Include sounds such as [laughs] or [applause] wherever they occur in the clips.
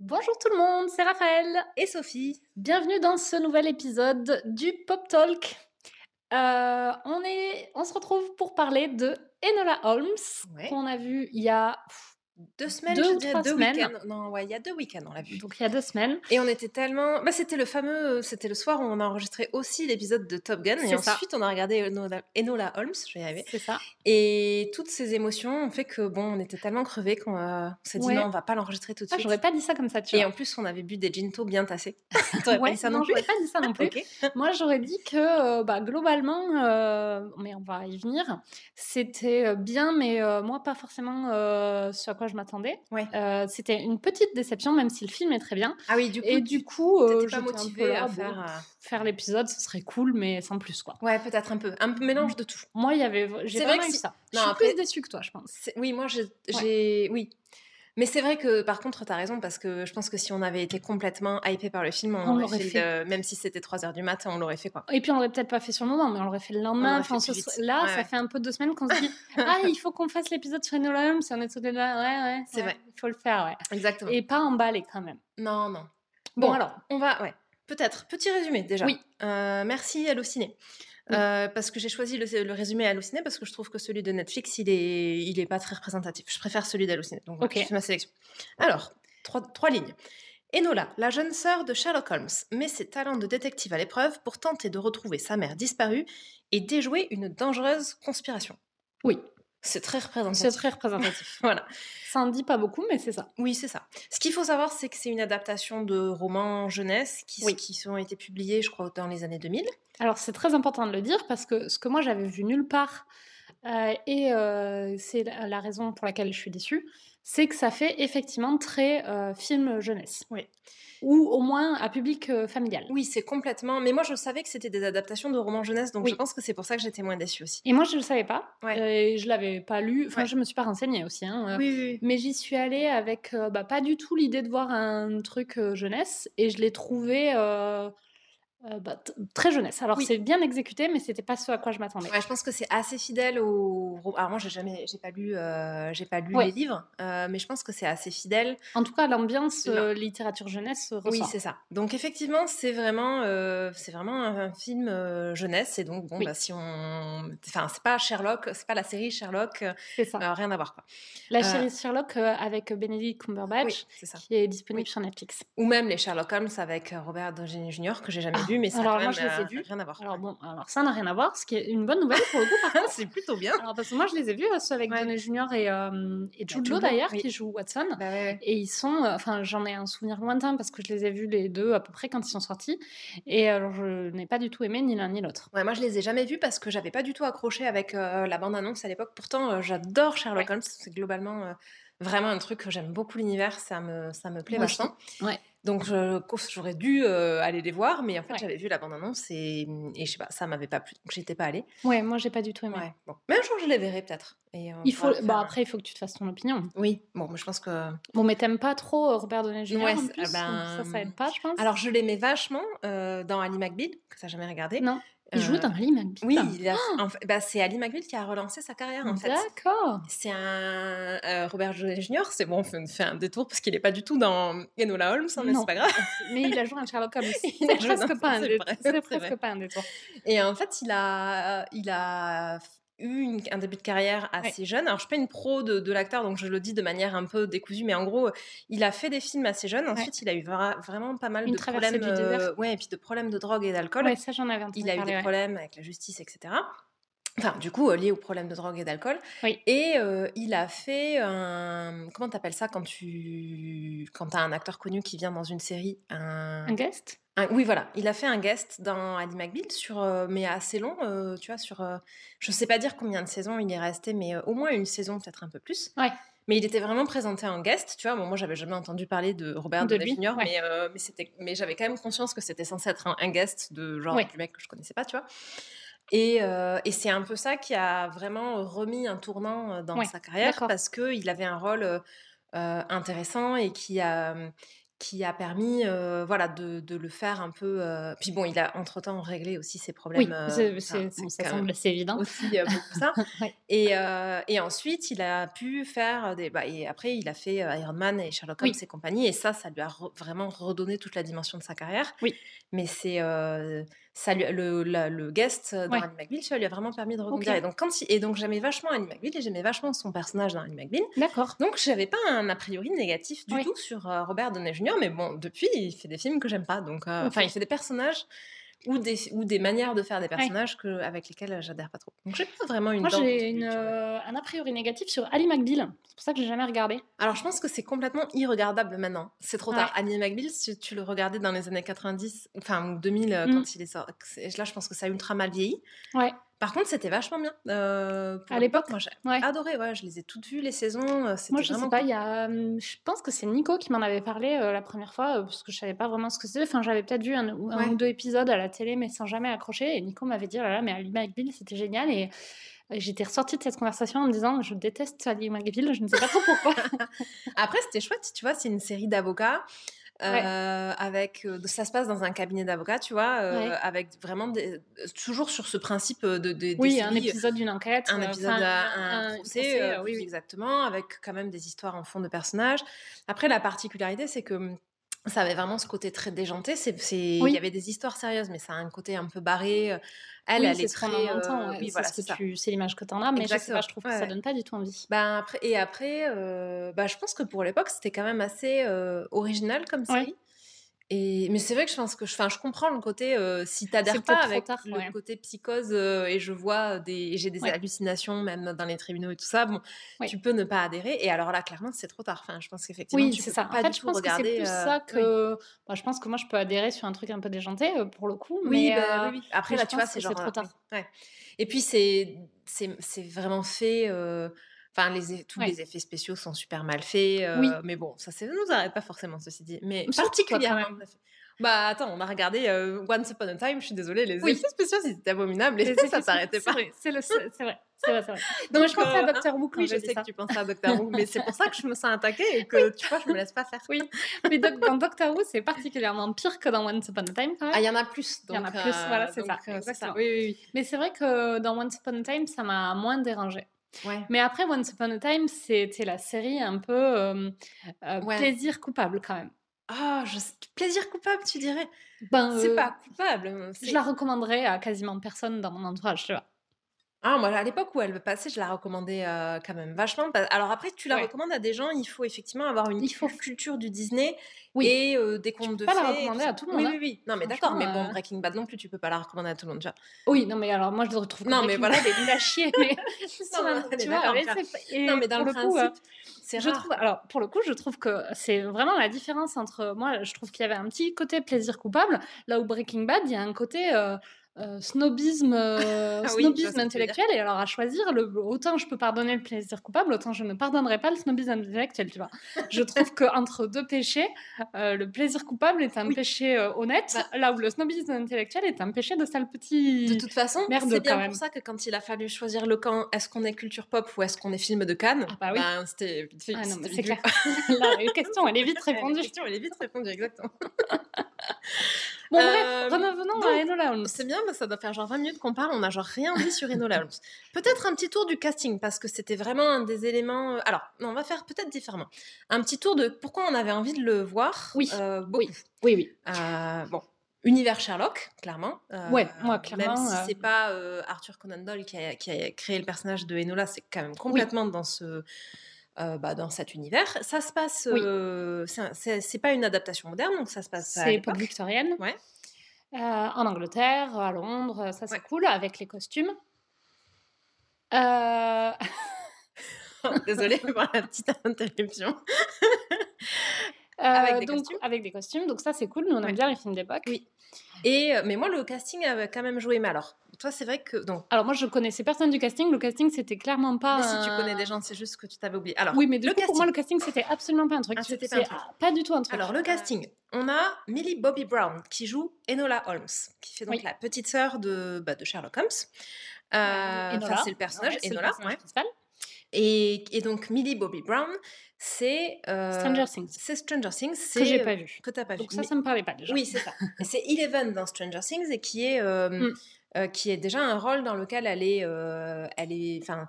Bonjour tout le monde, c'est Raphaël. Et Sophie. Bienvenue dans ce nouvel épisode du Pop Talk. Euh, on, est, on se retrouve pour parler de Enola Holmes, Ouais. qu'on a vu il y a Deux semaines, Deux je ou dirais, trois deux semaines. week-ends. Non, ouais, il y a deux week-ends, on l'a vu. donc il y a deux semaines. Et on était tellement. Bah, c'était le fameux. C'était le soir où on a enregistré aussi l'épisode de Top Gun. Et ça. ensuite, on a regardé Enola, Enola Holmes, je vais y arriver. C'est ça. Et toutes ces émotions ont fait que, bon, on était tellement crevés qu'on euh, s'est dit Ouais. non, on va pas l'enregistrer tout de Ah, suite. j'aurais pas dit ça comme ça, tu Et vois. en plus, on avait bu des gin bien tassés. [laughs] [laughs] T'aurais Ouais, pas dit ça non, non, plus j'aurais pas dit ça non [laughs] plus. Moi, j'aurais dit que euh, bah, globalement, euh, mais on va y venir, c'était bien, mais euh, moi, pas forcément ce à quoi je m'attendais. Ouais. Euh, c'était une petite déception, même si le film est très bien. Ah oui, du coup, Et du coup, euh, pas motivée à faire. euh, faire l'épisode, ce serait cool, mais sans plus, quoi. Ouais, peut-être un peu. Un mélange de tout. Moi, il y avait, j'ai C'est vrai vraiment que eu ça. Non, je suis après- plus déçue que toi, je pense. Oui, moi, j'ai. j'ai- Oui. Mais c'est vrai que, par contre, tu as raison, parce que je pense que si on avait été complètement hypé par le film, on, On aurait l'aurait fait, même si c'était 3 heures du matin, on l'aurait fait, quoi. Et puis, on l'aurait peut-être pas fait sur le moment, mais on l'aurait fait le lendemain. Enfin, fait ce- là, Ouais, ça ouais. fait un peu deux semaines qu'on se dit [laughs] Ah, il faut qu'on fasse l'épisode sur Enola Holmes. On est tous les deux là, ouais, ouais. C'est vrai. Il faut le faire, ouais. Exactement. Et pas emballé quand même. Non, non. Bon, Bon, alors, On va, ouais. Peut-être. Petit résumé, déjà. Oui. Euh, merci Allociné. Oui. Euh, parce que j'ai choisi le, le résumé Allociné parce que je trouve que celui de Netflix, il est, il est pas très représentatif. Je préfère celui d'Allociné. Donc, voilà, Ok. je fais ma sélection. Alors, trois, trois lignes. Enola, la jeune sœur de Sherlock Holmes, met ses talents de détective à l'épreuve pour tenter de retrouver sa mère disparue et déjouer une dangereuse conspiration. oui, C'est très c'est représentatif. très représentatif. [laughs] Voilà. Ça en dit pas beaucoup, mais c'est ça. Oui, c'est ça. Ce qu'il faut savoir, c'est que c'est une adaptation de romans jeunesse qui, Oui. qui ont été publiés, je crois, dans les années 2000. Alors, c'est très important de le dire parce que ce que moi j'avais vu nulle part, euh, et euh, c'est la, la raison pour laquelle je suis déçue, c'est que ça fait effectivement très euh, film jeunesse. Oui. Ou au moins à public euh, familial. Oui, c'est complètement. Mais moi, je savais que c'était des adaptations de romans jeunesse, donc Oui. je pense que c'est pour ça que j'étais moins déçue aussi. Et moi, je le savais pas. Ouais. euh, et je l'avais pas lu. Enfin, Ouais. je me suis pas renseignée aussi. hein, Oui, oui, Mais j'y suis allée avec euh, bah, pas du tout l'idée de voir un truc jeunesse. Et je l'ai trouvé euh, bah, très jeunesse. Alors, Oui. c'est bien exécuté, mais c'était pas ce à quoi je m'attendais. Ouais, je pense que c'est assez fidèle au. Alors moi, j'ai jamais, j'ai pas lu, euh, j'ai pas lu Ouais. les livres, euh, mais je pense que c'est assez fidèle. En tout cas, l'ambiance littérature jeunesse Oui, c'est ça. Donc effectivement, c'est vraiment, c'est vraiment un, un film jeunesse, et donc bon, Oui. bah, si on, enfin, c'est pas Sherlock, c'est pas la série Sherlock, C'est ça. euh, rien à voir quoi. La série Sherlock avec Benedict Cumberbatch, Oui, c'est ça. qui est disponible sur Netflix. Ou même les Sherlock Holmes avec Robert Downey Jr. que j'ai jamais Ah, vu, mais ça alors quand moi, même, je les ai euh, vus. rien à voir. Alors bon, alors ça n'a rien à voir, ce qui est une bonne nouvelle pour le coup. [laughs] C'est plutôt bien. Alors parce que moi, je les ai vus, euh, ceux avec Ouais. Downey Jr. et, euh, et Jude Jude Law d'ailleurs, oui. qui joue Watson. Bah ouais. Et ils sont, euh, enfin, j'en ai un souvenir lointain parce que je les ai vus les deux à peu près quand ils sont sortis. Et alors, je n'ai pas du tout aimé ni l'un ni l'autre. Ouais, moi je les ai jamais vus parce que j'avais pas du tout accroché avec euh, la bande-annonce à l'époque. Pourtant, euh, j'adore Sherlock. Holmes. C'est globalement vraiment un truc que j'aime beaucoup l'univers. Ça me, ça me plaît vachement. Ouais. Donc j'aurais dû euh, aller les voir, mais en fait Ouais. j'avais vu la bande-annonce et, et je sais pas, ça m'avait pas plu. Donc j'étais pas allée. Ouais, moi, j'ai pas du tout aimé. Ouais. Bon. Mais un jour je les verrai peut-être. Et Il faut, faire bah après, il faut que tu te fasses ton opinion. Oui. Bon, mais je pense que. Bon, mais t'aimes pas trop euh, Robert Downey Jr. Ouais, en plus, ben, donc ça, ça aide pas, je pense. Alors je l'aimais vachement euh, dans Ali McBeal, que n'a jamais regardé. non, il joue Euh, dans Ali McBeal. Oui, il a- en fait, bah, c'est Ali McBeal qui a relancé sa carrière en fait. D'accord. C'est un euh, Robert Downey Jr. C'est bon, on fait, fait un détour parce qu'il n'est pas du tout dans Enola Holmes, hein, mais c'est pas grave. [laughs] Mais il a joué un Sherlock Holmes. C'est presque pas un détour. vrai, presque pas un détour. Et en fait, il a, il a eu une- un début de carrière assez jeune. Alors, je suis pas une pro de, de l'acteur, donc je le dis de manière un peu décousue, mais en gros, il a fait des films assez jeunes. Ensuite, il a eu vra- vraiment pas mal Une de problèmes, euh, ouais, et puis de problèmes de drogue et d'alcool. Ouais, ça, j'en avais entendu il a eu des problèmes avec la justice, etc. Enfin, du coup, euh, liés aux problèmes de drogue et d'alcool. Oui. Et euh, il a fait un. Comment t'appelles ça quand tu. Quand t'as un acteur connu qui vient dans une série un... Un guest? Un- Oui, voilà. Il a fait un guest dans Ali McBeal, sur, euh, mais assez long, euh, tu vois, sur. je sais pas dire combien de saisons il est resté, mais au moins une saison, peut-être un peu plus. Ouais. Mais il était vraiment présenté en guest, tu vois. Bon, moi, j'avais jamais entendu parler de Robert De Downey lui, Jr., ouais. mais, mais, mais j'avais quand même conscience que c'était censé être un, un guest de genre Ouais. du mec que je connaissais pas, tu vois. Et, euh, et c'est un peu ça qui a vraiment remis un tournant euh, dans Ouais, sa carrière parce qu'il avait un rôle euh, euh, intéressant et qui a, qui a permis euh, voilà, de, de, le faire un peu. Euh, puis bon, il a entre-temps réglé aussi ses problèmes. Oui, ça semble assez évident. Aussi beaucoup ça. [laughs] et, et, ensuite, il a pu faire des. Bah, et après, il a fait Iron Man et Sherlock Holmes et compagnie. Et ça, ça lui a vraiment redonné toute la dimension de sa carrière. Oui. Mais c'est ça lui, le, le guest dans ouais. McBeal, ça lui a vraiment permis de rebondir. Et donc, quand et donc j'aimais vachement Annie McBeal et j'aimais vachement son personnage dans Annie McBeal. D'accord. Donc, j'avais pas un a priori négatif du tout sur Robert Downey Jr. Mais bon, depuis, il fait des films que j'aime pas. Donc, enfin, il fait des personnages ou des, ou des manières de faire des personnages que, avec lesquels j'adhère pas trop. Donc j'ai pas vraiment une. Moi j'ai euh, un a priori négatif sur Ali McBeal. C'est pour ça que j'ai jamais regardé. Alors je pense que c'est complètement irregardable maintenant. C'est trop tard. Ali McBeal, si tu le regardais dans les années 90, enfin 2000 euh, mm. quand il est sorti, là je pense que ça a ultra mal vieilli. Ouais. Par contre, c'était vachement bien. Euh, à l'époque, moi j'ai adoré. Ouais, je les ai toutes vues les saisons. Euh, moi, je sais pas. Il y a, hum, je pense que c'est Nico qui m'en avait parlé euh, la première fois parce que je savais pas vraiment ce que c'était. Enfin, j'avais peut-être vu un, ou deux épisodes à la télé, mais sans jamais accrocher. Et Nico m'avait dit, oh là là, mais Ali McBeal, c'était génial. Et J'étais ressortie de cette conversation en me disant je déteste Ali McBeal, je ne sais pas trop pourquoi. [laughs] Après, c'était chouette, tu vois, c'est une série d'avocats. Euh, avec ça se passe dans un cabinet d'avocats tu vois avec vraiment toujours sur ce principe de, de oui un épisode d'une enquête un épisode un, un, procès, oui, exactement avec quand même des histoires en fond de personnages. Après la particularité c'est que mmh, ça avait vraiment ce côté très déjanté. C'est, il y avait des histoires sérieuses, mais ça a un côté un peu barré. Elle, elle est, très. Euh, oui, voilà, c'est, c'est l'image que tu en as, mais je, sais pas, je trouve que ça donne pas du tout envie. Bah, après, et après, bah, je pense que pour l'époque, c'était quand même assez original comme série. Et, mais c'est vrai que je pense que je, je comprends le côté euh, si t'adhères pas avec le côté psychose euh, et je vois des j'ai des hallucinations même dans les tribunaux et tout ça bon tu peux ne pas adhérer. Et alors là clairement c'est trop tard. Enfin je pense qu'effectivement oui c'est ça. En fait je pense que c'est plus euh, ça que bah, je pense que moi je peux adhérer sur un truc un peu déjanté pour le coup oui, mais bah, oui, oui. après là tu vois c'est genre trop tard. et puis c'est c'est vraiment fait Enfin, les, tous les effets spéciaux sont super mal faits. Euh, mais bon, ça ne nous arrête pas forcément, ceci dit. Mais particulièrement. Bah attends, on a regardé euh, Once Upon a Time, je suis désolée, les effets spéciaux c'était abominable et [laughs] ça s'arrêtait pas. C'est vrai, c'est vrai. C'est vrai, Donc, je pensais à euh, Doctor Who Oui, je sais que tu pensais à Doctor Who, mais c'est pour ça que je me sens attaquée et que tu vois, je me laisse pas faire. Oui, [laughs] mais dans Doctor Who, c'est particulièrement pire que dans Once Upon a Time quand même. Ah, il y en a plus. Il y en a plus, voilà, c'est ça. ça. Oui, oui, oui. Mais c'est vrai que dans Once Upon a Time, ça m'a moins Mais après, Once Upon a Time, c'était la série un peu euh, plaisir coupable quand même. Ah, je... plaisir coupable, tu dirais? Ben, C'est pas coupable. Je la recommanderais à quasiment personne dans mon entourage, tu vois. Ah, moi, à l'époque où elle passait, je la recommandais quand même vachement. Alors après, tu la recommandes à des gens, il faut effectivement avoir une il faut... culture du Disney et des contes de fées. Tu peux pas la recommander à tout le monde. Oui, oui, oui. Non, mais d'accord, mais bon, Breaking Bad non plus, tu peux pas la recommander à tout le monde, tu vois. Oui, non, mais alors moi, je le retrouve non, mais voilà. des à chier, mais... [laughs] non, tu vois, non, mais dans le principe... c'est je trouve, alors pour le coup, je trouve que c'est vraiment la différence entre moi. Je trouve qu'il y avait un petit côté plaisir coupable, là où Breaking Bad, il y a un côté euh, snobisme, euh, [laughs] ah snobisme intellectuel. Et alors, à choisir, le, autant je peux pardonner le plaisir coupable, autant je ne pardonnerai pas le snobisme intellectuel, tu vois. Je trouve qu'entre [laughs] deux péchés, euh, le plaisir coupable est un péché honnête, bah là où le snobisme intellectuel est un péché de sale petit. De toute façon, c'est bien pour ça que quand il a fallu choisir le camp, est-ce qu'on est culture pop ou est-ce qu'on est film de Cannes ah bah oui. Ben, c'était. Ah non, c'est clair. [laughs] la question, elle est vite répondue. la question, elle est vite répondue, exactement. Bon, bref, euh, revenons à Enola Holmes. C'est bien, mais ça doit faire genre 20 minutes qu'on parle, on n'a genre rien dit sur Enola Holmes. Peut-être un petit tour du casting, parce que c'était vraiment un des éléments. Euh, alors, on va faire peut-être différemment. Un petit tour de pourquoi on avait envie de le voir. Oui, euh, oui, oui. oui. bon, univers Sherlock, clairement. ouais, moi, clairement. Même si c'est pas Arthur Conan Doyle qui a, qui a, créé le personnage de Enola, c'est quand même complètement dans ce euh, bah, dans cet univers. Ça se passe. Euh, c'est pas une adaptation moderne, donc ça se passe. C'est époque victorienne. Ouais. Euh, en Angleterre, à Londres, ça c'est cool, avec les costumes. Euh... [laughs] Désolée pour la petite interruption. [laughs] avec, des donc, avec des costumes, donc ça c'est cool, nous on aime bien les films d'époque. Oui. Et, mais moi le casting avait quand même joué, mais alors toi, c'est vrai que. Donc... Alors, moi, je connaissais personne du casting. Le casting, c'était clairement pas. Mais si tu connais des gens, c'est juste que tu t'avais oublié. Alors, oui, mais du le coup, casting... pour moi, le casting, c'était absolument pas un truc. Ah, c'était pas, pas, du tout un truc. Alors, le casting, on a Millie Bobby Brown qui joue Enola Holmes, qui fait donc la petite sœur de, bah, de Sherlock Holmes. Euh, c'est le personnage, Enola. Et, et donc Millie Bobby Brown, c'est Stranger Things. C'est Stranger Things. Que j'ai pas vu. Que t'as pas donc vu. ça, ça me parlait pas déjà. Oui, c'est ça. [laughs] c'est Eleven dans Stranger Things et qui est mm. Qui est déjà un rôle dans lequel elle est, elle est, enfin,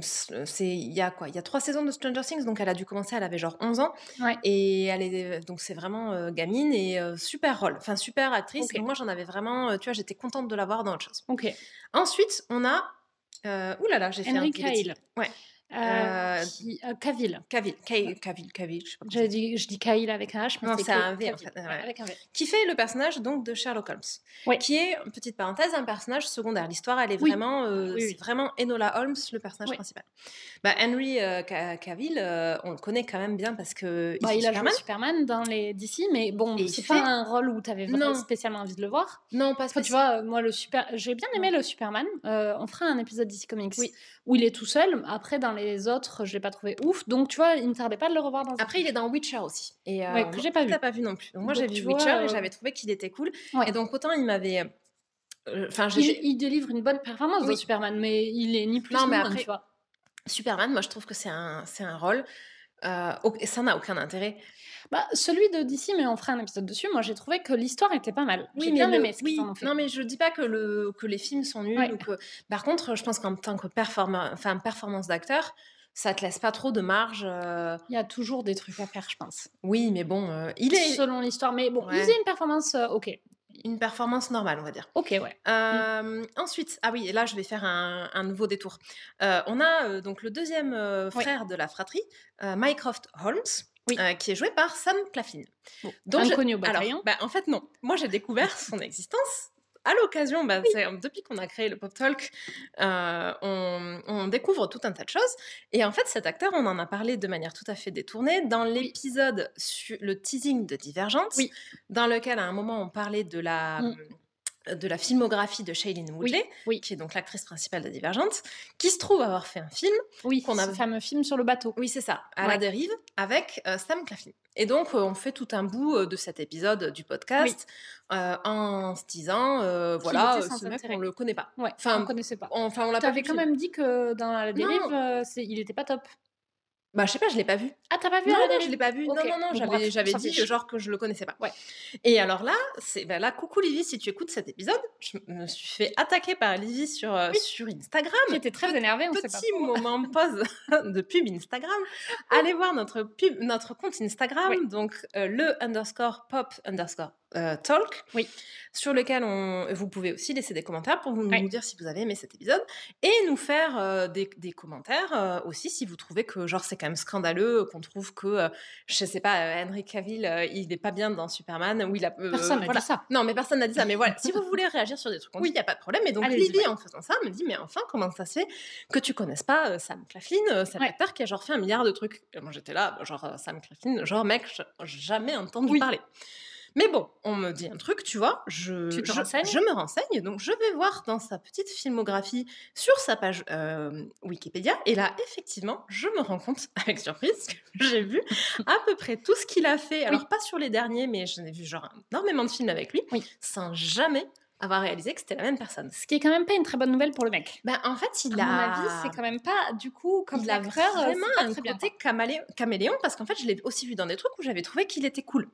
c'est il y a quoi? Il y a trois saisons de Stranger Things donc elle a dû commencer elle avait genre 11 ans ouais. et elle est donc c'est vraiment gamine et super rôle enfin super actrice okay. donc moi j'en avais vraiment tu vois j'étais contente de la voir dans autre chose. Ok. Ensuite on a euh, là j'ai fait Henry un Cavill. Ouais euh, qui, euh. Cavill, Cavill, Cavill, Cavill je sais pas. J'ai dit, je dis Cavill avec un H, mais non, c'est un V en fait. Ouais. Avec un v. Qui fait le personnage donc de Sherlock Holmes, qui est petite parenthèse un personnage secondaire. L'histoire, elle est oui. vraiment, euh, oui, c'est vraiment Enola Holmes le personnage principal. Bah, Henry euh, Cavill, euh, on le connaît quand même bien parce que bah, il, il a Superman. joué Superman dans les DC, mais bon, c'est fait... pas un rôle où tu avais vraiment spécialement envie de le voir. Non, pas enfin, Tu vois, moi le super, j'ai bien aimé le Superman. On fera un épisode DC Comics où il est tout seul. Après, dans les autres, je l'ai pas trouvé ouf. Donc, tu vois, il me tardait pas de le revoir dans. Après, il est dans Witcher aussi. Et ouais, que j'ai pas vu. T'as pas vu non plus. Donc, moi, j'ai vu Witcher vois, et j'avais trouvé qu'il était cool. Ouais. Et donc, autant il m'avait. Enfin, il, il, délivre une bonne performance oui. dans Superman, mais il est ni plus non, ni mais moins, après, tu vois. Superman, moi, je trouve que c'est un, c'est un rôle. Euh, et ça n'a aucun intérêt. Bah, celui de DC, mais on fera un épisode dessus. Moi, j'ai trouvé que l'histoire était pas mal. Oui, j'ai bien le, aimé ce oui, en fait. Non, mais je dis pas que, le, que les films sont nuls. Ouais. Ou que... Par contre, je pense qu'en tant que performa... enfin, performance d'acteur, ça te laisse pas trop de marge. Euh... Il y a toujours des trucs à faire, je pense. Oui, mais bon, euh, il est. Selon l'histoire, mais bon, Ouais. il faisait une performance euh, ok. Une performance normale, on va dire. Ok, ouais. Euh, Ensuite, ah oui, là je vais faire un, un nouveau détour. On a donc le deuxième Oui. frère de la fratrie, Mycroft Holmes, Oui. euh, qui est joué par Sam Claflin. Bon, dont je- Inconnu au Alors, bataillon. bah, en fait non, moi j'ai découvert son existence à l'occasion, bah, depuis qu'on a créé le Pop Talk, euh, on, on découvre tout un tas de choses. Et en fait, cet acteur, on en a parlé de manière tout à fait détournée dans l'épisode sur le teasing de Divergente, Oui. dans lequel à un moment on parlait de la, Mm. De la filmographie de Shailene Woodley, oui. qui est donc l'actrice principale de Divergente, qui se trouve avoir fait un film. Oui, qu'on a- ce fameux film sur le bateau. Oui, c'est ça, à la dérive, avec euh, Sam Claflin. Et donc, euh, on fait tout un bout euh, de cet épisode du podcast en se disant, voilà, ce mec, on le connaît pas. Ouais, Enfin, on connaissait pas. On- Enfin, on l'a Tu pas avais quand même dit que dans la dérive, il était pas top. Bah, je sais pas, je l'ai pas vu. Ah, t'as pas vu Non, non, je l'ai pas vu. Non, non, non, j'avais, on j'avais dit genre que je le connaissais pas. Ouais. Et alors là, c'est ben là, coucou Livy, si tu écoutes cet épisode, je me suis fait attaquer par Livy sur, euh, Oui. sur Instagram. Qui était très énervé, on sait pas. Petit moment pause [laughs] de pub Instagram. Allez voir notre, pub, notre compte Instagram, Oui. donc euh, le underscore pop underscore euh, talk, Oui. sur lequel on, vous pouvez aussi laisser des commentaires pour vous, Oui. nous dire si vous avez aimé cet épisode et nous faire euh, des, des commentaires euh, aussi si vous trouvez que genre c'est quand même scandaleux, qu'on trouve que, je sais pas, Henry Cavill, il n'est pas bien dans Superman, ou il a... Personne n'a voilà. dit ça. Non, mais personne n'a dit ça. Mais voilà, si vous [laughs] voulez réagir sur des trucs, on dit, il n'y a pas de problème. Et donc, Allez-y, Livy, ouais. en faisant ça, me dit, mais enfin, comment ça se fait que tu connaisses pas Sam Claflin, cet Ouais. acteur qui a genre fait un milliard de trucs Et Moi, j'étais là, genre, Sam Claflin, genre, mec, j'ai jamais entendu Oui. parler. Mais bon, on me dit un truc, tu vois, je, Tu te je, renseignes? je me renseigne, donc je vais voir dans sa petite filmographie sur sa page euh, Wikipédia, et là, effectivement, je me rends compte, [laughs] avec surprise, que j'ai vu à peu près tout ce qu'il a fait. Alors, pas sur les derniers, mais j'en ai vu genre énormément de films avec lui, Oui. sans jamais avoir réalisé que c'était la même personne. Ce qui est quand même pas une très bonne nouvelle pour le mec. Ben, en fait, il À a... mon avis, c'est quand même pas, du coup, comme il a vraiment un côté camélé- caméléon parce qu'en fait, je l'ai aussi vu dans des trucs où j'avais trouvé qu'il était cool.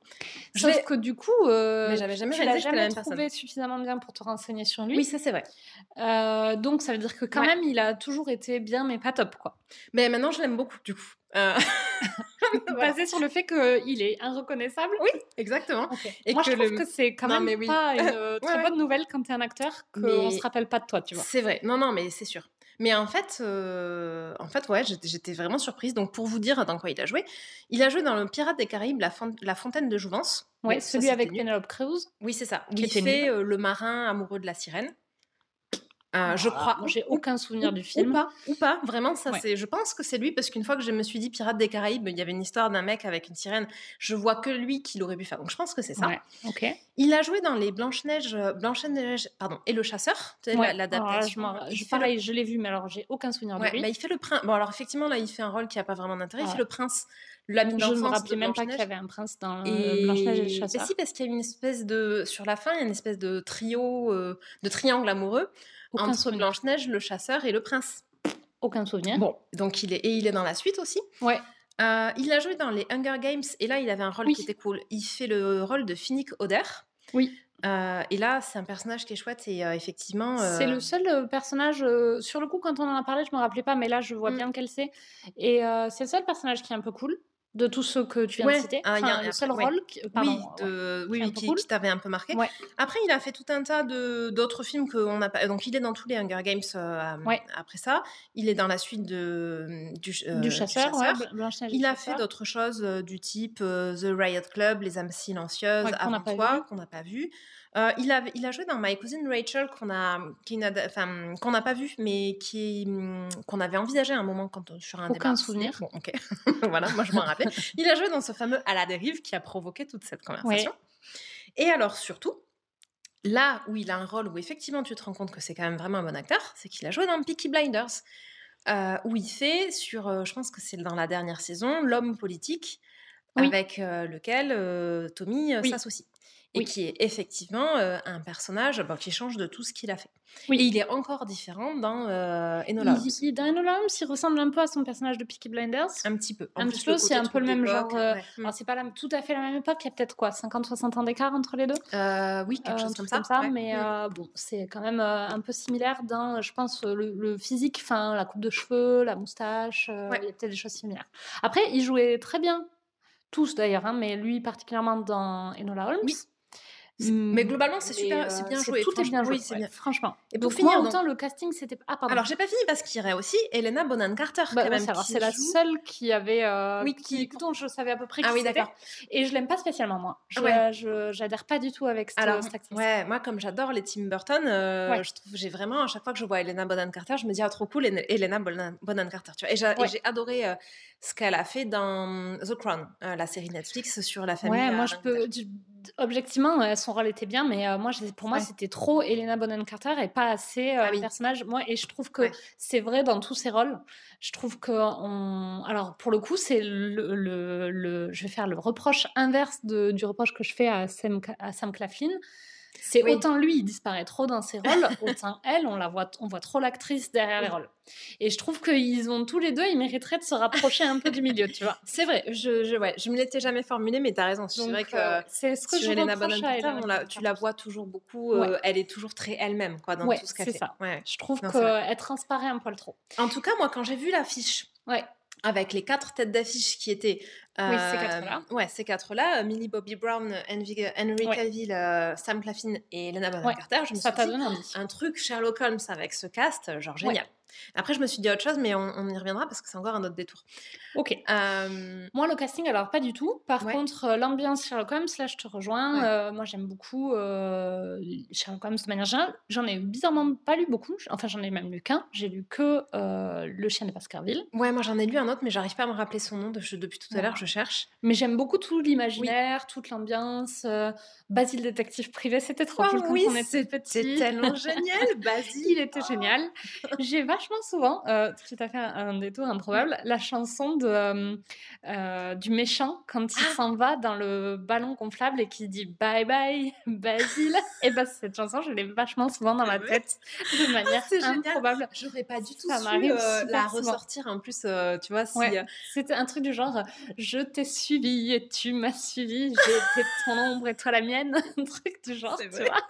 Je Sauf l'ai- que du coup, euh, Mais j'avais jamais tu l'as c'était la jamais même trouvé personne. suffisamment bien pour te renseigner sur lui. Oui, ça c'est vrai. Euh, donc ça veut dire que quand Ouais. même, il a toujours été bien, mais pas top, quoi. Mais maintenant, je l'aime beaucoup, du coup. Euh, [laughs] [laughs] voilà. Basé sur le fait qu'il est inreconnaissable. Oui, exactement. Et Moi, que je trouve le- que c'est quand même oui. pas une euh, [laughs] très Ouais, bonne nouvelle quand t'es un acteur qu'on Mais- se rappelle pas de toi, tu vois. C'est vrai. Non, non, mais c'est sûr. Mais en fait, euh, en fait, ouais, j'étais vraiment surprise. Donc, pour vous dire dans quoi il a joué, il a joué dans le Pirate des Caraïbes, la, Fon- la Fontaine de Jouvence. Ouais, Donc, celui avec. Penelope Cruz. Oui, c'est ça. Qui il fait euh, le marin amoureux de la sirène. Euh, je Ah, crois. moi, J'ai aucun souvenir du Ou film. pas, ou pas, vraiment, ça Ouais. c'est. Je pense que c'est lui parce qu'une fois que je me suis dit Pirates des Caraïbes, il y avait une histoire d'un mec avec une sirène. Je vois que lui qui l'aurait pu faire. Donc je pense que c'est ça. Ouais, ok. Il a joué dans les Blanche Neige, Blanche Neige, pardon, et le Chasseur. Ouais. la- l'adaptation. Je m'en- Il je- le- pareil, je l'ai vu, mais alors j'ai aucun souvenir de lui. bah, il fait le prince. Bon, alors effectivement, là, il fait un rôle qui a pas vraiment d'intérêt. Il fait le prince, l'ami je ne d'enfance. me rappelais même pas qu'il y avait un prince dans Et... Blanche-Neige et le Mais chasseur. si, parce qu'il y a une espèce de. Sur la fin, il y a une espèce de trio, euh, de triangle amoureux Aucun entre. Blanche-Neige, le chasseur et le prince. Aucun souvenir. Bon, donc il est et il est dans la suite aussi. Ouais. Euh, il a joué dans les Hunger Games et là il avait un rôle qui était cool. Il fait le rôle de Finnick Oder. Oui. Euh, et là, c'est un personnage qui est chouette et euh, effectivement. C'est le seul personnage. sur le coup, quand on en a parlé, je me rappelais pas, mais là, je vois mmh. bien lequel c'est. Et c'est le seul personnage qui est un peu cool de tous ceux que tu viens de citer. Ah, enfin, le seul rôle qui, pardon, oui, de, oui, qui, qui t'avait un peu marqué. Après, il a fait tout un tas d'autres films qu'on n'a pas. Donc, il est dans tous les Hunger Games euh, après ça. Il est dans la suite de, du, euh, du chasseur. il a fait d'autres choses euh, du type The Riot Club, Les âmes silencieuses, Avant toi, qu'on n'a pas vu. Euh, il, a, il a joué dans My Cousin Rachel qu'on a, n'a pas vu, mais qui, mm, qu'on avait envisagé à un moment quand, sur un Aucun souvenir. Bon, ok. [laughs] voilà, moi je m'en rappelle. Il a joué dans ce fameux À la dérive qui a provoqué toute cette conversation. Et alors, surtout, là où il a un rôle où effectivement tu te rends compte que c'est quand même vraiment un bon acteur, c'est qu'il a joué dans Peaky Blinders, euh, où il fait sur, euh, je pense que c'est dans la dernière saison, l'homme politique avec lequel Tommy s'associe et qui est effectivement un personnage bah, qui change de tout ce qu'il a fait. Oui. Et il est encore différent dans Enola Holmes. Il, dans Enola Holmes, il ressemble un peu à son personnage de Peaky Blinders. Un petit peu. un petit peu, c'est un peu le même genre. Alors, c'est pas tout à fait la même époque, il y a peut-être quoi, 50-60 ans d'écart entre les deux? Oui, quelque chose comme ça. mais bon, c'est quand même un peu similaire dans, je pense, le, physique, enfin, la coupe de cheveux, la moustache, il y a peut-être des choses similaires. Après, il jouait très bien tous d'ailleurs, hein, mais lui particulièrement dans Enola Holmes. Oui. Mais globalement, c'est super, c'est bien joué. Tout est bien joué, bien. franchement. Et pour finir, autant le casting, c'était. Ah, pardon. Alors, j'ai pas fini parce qu'il y aurait aussi Elena Bonham Carter. Bah, quand même, c'est la seule qui avait. Euh, oui, qui, dont je savais à peu près ah qui ah, oui, d'accord. Et je l'aime pas spécialement, moi. Je, ouais. j'adhère pas du tout avec cette, Alors, actrice. Ouais, moi, comme j'adore les Tim Burton, euh, je trouve, j'ai vraiment, à chaque fois que je vois Elena Bonham Carter, je me dis, ah, trop cool, Elena Bonham Carter. Tu vois. Et j'ai adoré euh, ce qu'elle a fait dans The Crown, la série Netflix sur la famille. Ouais, moi, je peux objectivement, son rôle était bien, mais euh, moi, pour moi, c'était trop Elena Bonham Carter et pas assez euh, ah personnage. Moi, et je trouve que c'est vrai dans tous ses rôles. Je trouve que on... alors pour le coup, c'est le, le, je vais faire le reproche inverse de, du reproche que je fais à Sam, à Sam Claflin. C'est autant lui, il disparaît trop dans ses rôles, [laughs] autant elle, on la voit, on voit trop l'actrice derrière les rôles. Et je trouve qu'ils ont tous les deux, ils mériteraient de se rapprocher un peu du milieu, tu vois. C'est vrai, je, je, ouais, je me l'étais jamais formulé, mais tu as raison. C'est vrai que euh, c'est ce que sur je Elena Bonham tu la vois toujours beaucoup, euh, elle est toujours très elle-même quoi, dans tout ce qu'elle fait. Ça. Je trouve qu'elle transparaît un poil trop. En tout cas, moi, quand j'ai vu l'affiche, ouais avec les quatre têtes d'affiche qui étaient. oui, ces quatre-là. Ouais, ces quatre-là. Millie Bobby Brown, Henry, Cavill, Sam Claflin et Lena Bonham Carter. Je me ça t'a donné un truc Sherlock Holmes avec ce cast, genre génial. Après, je me suis dit autre chose, mais on, y reviendra parce que c'est encore un autre détour. Ok. Euh, moi, le casting, alors pas du tout. Par contre, euh, l'ambiance Sherlock Holmes, là, je te rejoins. Euh, moi, j'aime beaucoup Sherlock Holmes de manière générale. J'en ai bizarrement pas lu beaucoup. Enfin, j'en ai même lu qu'un. J'ai lu que Le chien de Baskerville. Ouais, moi, j'en ai lu un autre, mais j'arrive pas à me rappeler son nom depuis tout à l'heure. Je cherche. Mais j'aime beaucoup tout l'imaginaire, toute l'ambiance. Basile détective privé, c'était trop cool oui, quand on était petit. C'est tellement génial, Basile. [laughs] Il était génial. J'ai [laughs] vachement souvent, euh, tout à fait un, détour improbable, la chanson de, euh, euh, du méchant quand il ah! s'en va dans le ballon gonflable et qui dit bye bye [laughs] Basile. et bah cette chanson, je l'ai vachement souvent dans ma tête de ah, manière improbable. J'aurais pas du tout ça su la ressortir en plus, tu vois. Si, C'était un truc du genre je t'ai suivi et tu m'as suivi, j'ai été ton ombre et toi la mienne, [laughs] un truc du genre, tu vois.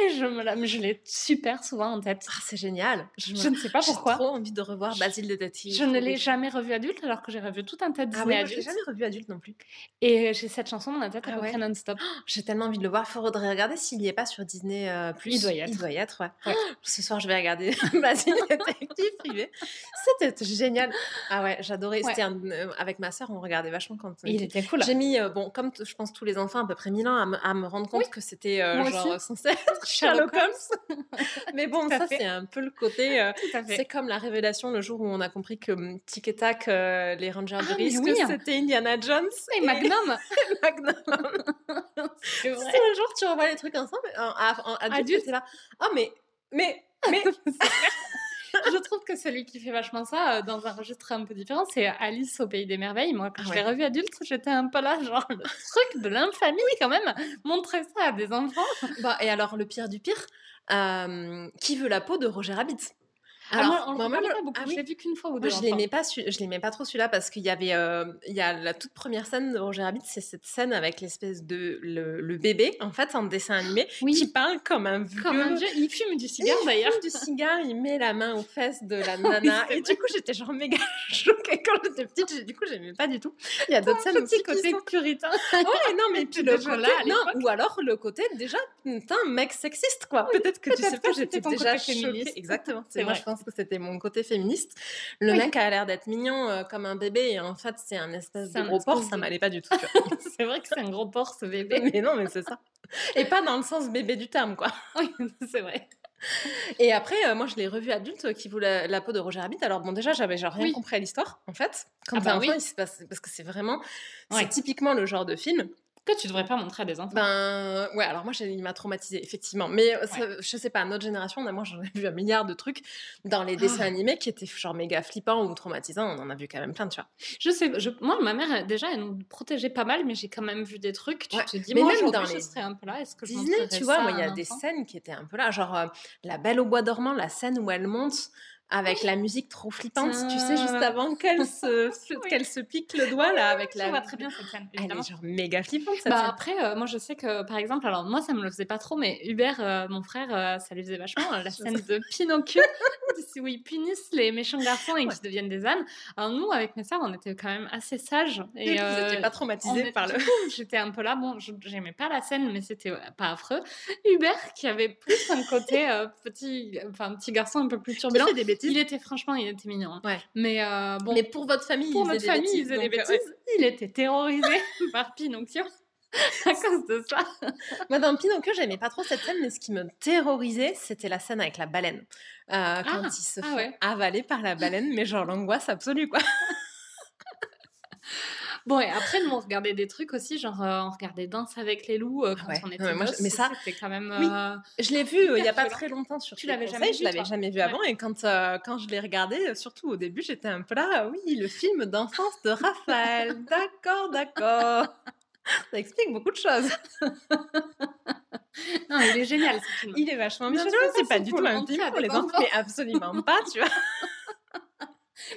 Et je me la, je l'ai super souvent en tête. Ah, c'est génial. Je, ne sais pas pourquoi. J'ai trop envie de revoir Basile de Tati. Je ne l'ai jamais revu adulte alors que j'ai revu tout un tas de ah Disney ah oui, l'ai jamais revu adulte non plus. Et j'ai cette chanson dans ma tête à ah peu non-stop. j'ai tellement envie de le voir. Il faudrait regarder s'il n'y est pas sur Disney euh, plus. Il doit y être. Il doit y être, ouais. [gasps] Ce soir, je vais regarder [laughs] Basile détective privé. C'était génial. Ah ouais, j'adorais. C'était euh, avec ma sœur, on regardait vachement quand. Il était cool. J'ai mis, euh, bon, comme je pense tous les enfants, à peu près mille ans à, me rendre compte que c'était genre [laughs] Sherlock Holmes. [laughs] Mais bon, ça, c'est un peu le côté. Euh, c'est comme la révélation le jour où on a compris que hum, Tic et Tac, euh, les Rangers ah, risque, c'était Indiana Jones. Et, Magnum. [laughs] Magnum. c'est vrai. un jour, tu revois les trucs ensemble. En, adulte, c'est là. Oh, mais. Mais. Mais. [laughs] je trouve que celui qui fait vachement ça, euh, dans un registre un peu différent, c'est Alice au Pays des Merveilles. Moi, quand je l'ai revu adulte, j'étais un peu là, genre, le truc de l'infamie quand même. Montrer ça à des enfants. Bah, et alors, le pire du pire, euh, qui veut la peau de Roger Rabbit? Ah, Alors, on le pas beaucoup. Ah je l'ai vu qu'une fois ou deux. Moi, je l'aimais pas, je l'aimais pas trop celui-là parce qu'il y avait, euh, il y a la toute première scène de Roger Rabbit, c'est cette scène avec l'espèce de le, bébé en fait en dessin animé [gasps] qui parle comme un vieux. Comme un vieux. Il fume du [laughs] cigare d'ailleurs. Il fume du cigare, il met la main aux fesses de la [laughs] nana et du coup j'étais genre méga [laughs] choquée quand j'étais petite. Du coup j'aimais pas du tout. Il y a d'autres scènes aussi côté puritain. ouais, non mais puis le côté, non, ou alors le côté déjà, un mec sexiste quoi. Peut-être que tu sais pas, j'étais déjà choquée. Exactement. C'est moi je pense que c'était mon côté féministe. Le mec a l'air d'être mignon euh, comme un bébé et en fait c'est un espèce de gros porc, ça m'allait pas du tout. [laughs] c'est vrai que c'est un gros porc ce bébé. [laughs] Mais non, mais c'est ça. Et pas dans le sens bébé du terme, quoi. [laughs] Oui, c'est vrai. Et après, euh, moi, je l'ai revu adulte euh, qui voulait la, peau de Roger Rabbit. Alors bon, déjà, j'avais genre rien compris à l'histoire, en fait. Quand ah bah enfant, il se passe parce que c'est vraiment, c'est typiquement le genre de film tu devrais pas montrer à des enfants. Ben ouais, alors moi il m'a traumatisé effectivement, mais je sais pas, notre génération, moi j'en ai vu un milliard de trucs dans les dessins ah. animés qui étaient genre méga flippants ou traumatisants, on en a vu quand même plein, tu vois. Je sais, je, moi ma mère déjà elle nous protégeait pas mal, mais j'ai quand même vu des trucs. Tu te dis, mais moi, même dans les je un peu là, est-ce que Disney, tu vois, moi il y a des scènes qui étaient un peu là, genre euh, La Belle au bois dormant, la scène où elle monte avec la musique trop flippante, tu sais, juste avant qu'elle [laughs] se, qu'elle se pique le doigt là avec la. Je vois très bien cette scène. Elle est genre méga flippante cette bah, scène. Après, euh, moi je sais que par exemple, alors moi ça me le faisait pas trop, mais Hubert, euh, mon frère, euh, ça lui faisait vachement la [laughs] scène de Pinocchio [laughs] où ils punissent les méchants garçons et qu'ils deviennent des ânes. Alors nous, avec mes sœurs, on était quand même assez sages. Et vous n'étiez pas traumatisés par le. J'étais un peu là, bon, j'aimais pas la scène, mais c'était pas affreux. Hubert, qui avait plus un côté petit, enfin petit garçon un peu plus turbulent. des bêtises. Il était franchement il était mignon. Ouais. Mais euh, bon. Mais pour votre famille, pour notre famille, il faisait des bêtises. Il était terrorisé [laughs] par Pinocchio. [laughs] à cause de ça. [laughs] Moi, dans Pinocchio, j'aimais pas trop cette scène, mais ce qui me terrorisait, c'était la scène avec la baleine. Euh, quand ah, il se ah fait avaler par la baleine, mais genre l'angoisse absolue, quoi. Bon, et après, nous, on regardait des trucs aussi, genre, euh, on regardait Danse avec les loups euh, quand on était ouais, Mais ça, c'était quand même. Oui. Euh, je l'ai vu il n'y a pas très longtemps sur Tu l'avais jamais vu Je l'avais jamais vu avant, et quand, quand je l'ai regardé, surtout au début, j'étais un peu là, oui, le film d'enfance de Raphaël. [laughs] d'accord, d'accord. Ça explique beaucoup de choses. [laughs] non, il est génial ce film. Il est vachement bien. C'est pas du tout un film pour les enfants, mais absolument pas, tu vois. [laughs]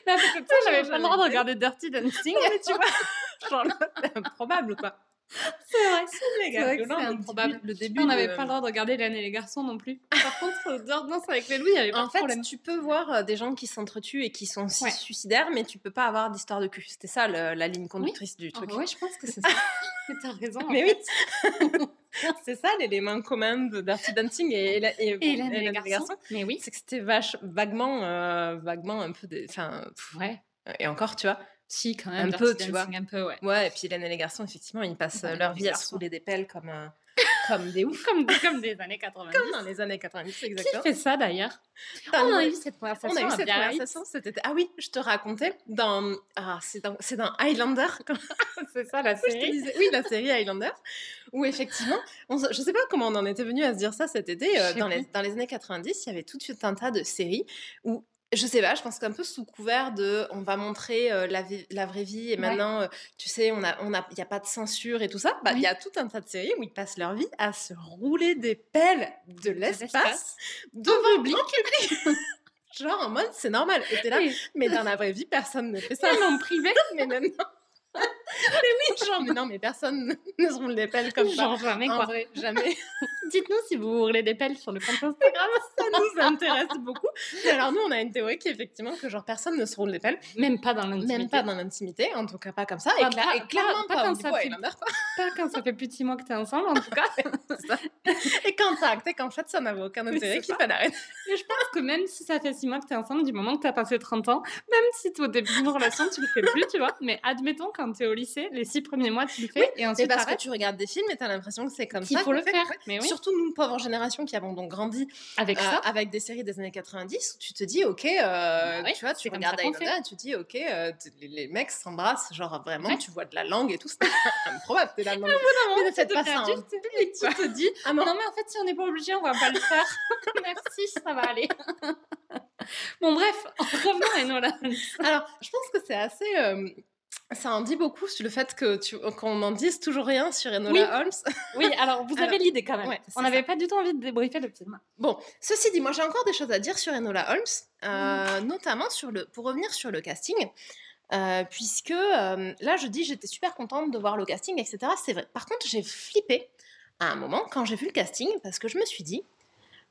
Mais peut-être ça, j'avais pas le droit de regarder Dirty Dancing. mais tu vois, [laughs] genre c'est improbable quoi. C'est vrai, c'est méga violent. C'est improbable. Le début, on n'avait pas le droit de regarder Hélène et les garçons non plus. Par contre, Danse avec les loups, il y avait pas en de problème. Fait, tu peux voir euh, des gens qui s'entretuent et qui sont suicidaires, mais tu peux pas avoir d'histoire de cul. C'était ça la ligne conductrice du truc. Oh, ouais, je pense que c'est ça. [laughs] mais t'as raison. Mais oui. [laughs] c'est ça l'élément commun de Dirty Dancing et, et, et, les, garçons. Mais oui. C'est que c'était vache, vaguement, euh, vaguement un peu des. Enfin, ouais. Et encore, tu vois. Si, quand même. Un peu, tu vois. Un peu, ouais. Ouais, et puis Hélène et les garçons, effectivement, ils passent leur vie à se rouler des pelles comme, euh, [laughs] comme des oufs. comme, comme des années 90. Comme dans les années 90, exactement. Qui fait ça d'ailleurs? On a eu cette conversation. On a eu cette conversation cet été. Ah oui, je te racontais dans. Ah, c'est dans, dans, Highlander. [laughs] c'est ça la série? oui, la série Highlander. Où effectivement, on, je sais pas comment on en était venu à se dire ça cet été. Euh, dans, les, dans les années 90, il y avait tout un tas de séries où je sais pas, je pense qu'un peu sous couvert de on va montrer euh, la, la, vraie vie et maintenant, euh, tu sais, on a, on a, y a pas de censure et tout ça. Bah, il y a tout un tas de séries où ils passent leur vie à se rouler des pelles de l'espace devant public. [laughs] Genre en mode c'est normal. Et là, mais dans la vraie vie, personne ne fait ça. Même en privé, [laughs] mais maintenant [laughs] mais oui, genre, mais non, mais personne ne se roule des pelles comme genre, ça. jamais, quoi. jamais. Dites-nous si vous roulez des pelles sur le compte Instagram. [laughs] ça nous intéresse beaucoup. alors, nous, on a une théorie qui est effectivement que, genre, personne ne se roule des pelles. Même pas dans l'intimité. Même pas dans l'intimité, en tout cas pas comme ça. et, clairement pas, quand ça fait, pas quand ça fait plus de six mois que t'es ensemble, en tout cas. [laughs] ça. Et quand t'as acté qu'en fait, ça n'avait aucun intérêt, qu'il fallait arrêter. Mais je pense que même si ça fait six mois que t'es ensemble, du moment que t'as passé 30 ans, même si au début d'une relation, tu le fais plus, tu vois. Mais admettons quand t'es au lycée, les six premiers mois, tu le fais. et ensuite, parce que tu regardes des films et t'as l'impression que c'est comme ça. Il faut le faire. Mais oui. Surtout nous, pauvres générations qui avons donc grandi avec euh, ça, avec des séries des années 90, où tu te dis, ok, euh, bah tu vois, tu regardes Highlander et tu dis, ok, euh, les, mecs s'embrassent, genre vraiment, tu vois de la langue et tout, c'est [laughs] improbable, t'es la langue. [laughs] mais ne faites pas ça. Et tu te dis, ah non, mais en fait, si on n'est pas obligé, on va pas le faire. [laughs] Merci, ça va aller. bon, bref, revenons à Enola. Alors, je pense que c'est assez Ça en dit beaucoup sur le fait que tu, qu'on n'en dise toujours rien sur Enola Holmes. oui, alors vous avez l'idée quand même. On n'avait pas du tout envie de débriefer le film. Bon, ceci dit, moi j'ai encore des choses à dire sur Enola Holmes, euh, notamment sur le, pour revenir sur le casting. Euh, puisque euh, là, je dis, j'étais super contente de voir le casting, etc. C'est vrai. Par contre, j'ai flippé à un moment quand j'ai vu le casting, parce que je me suis dit,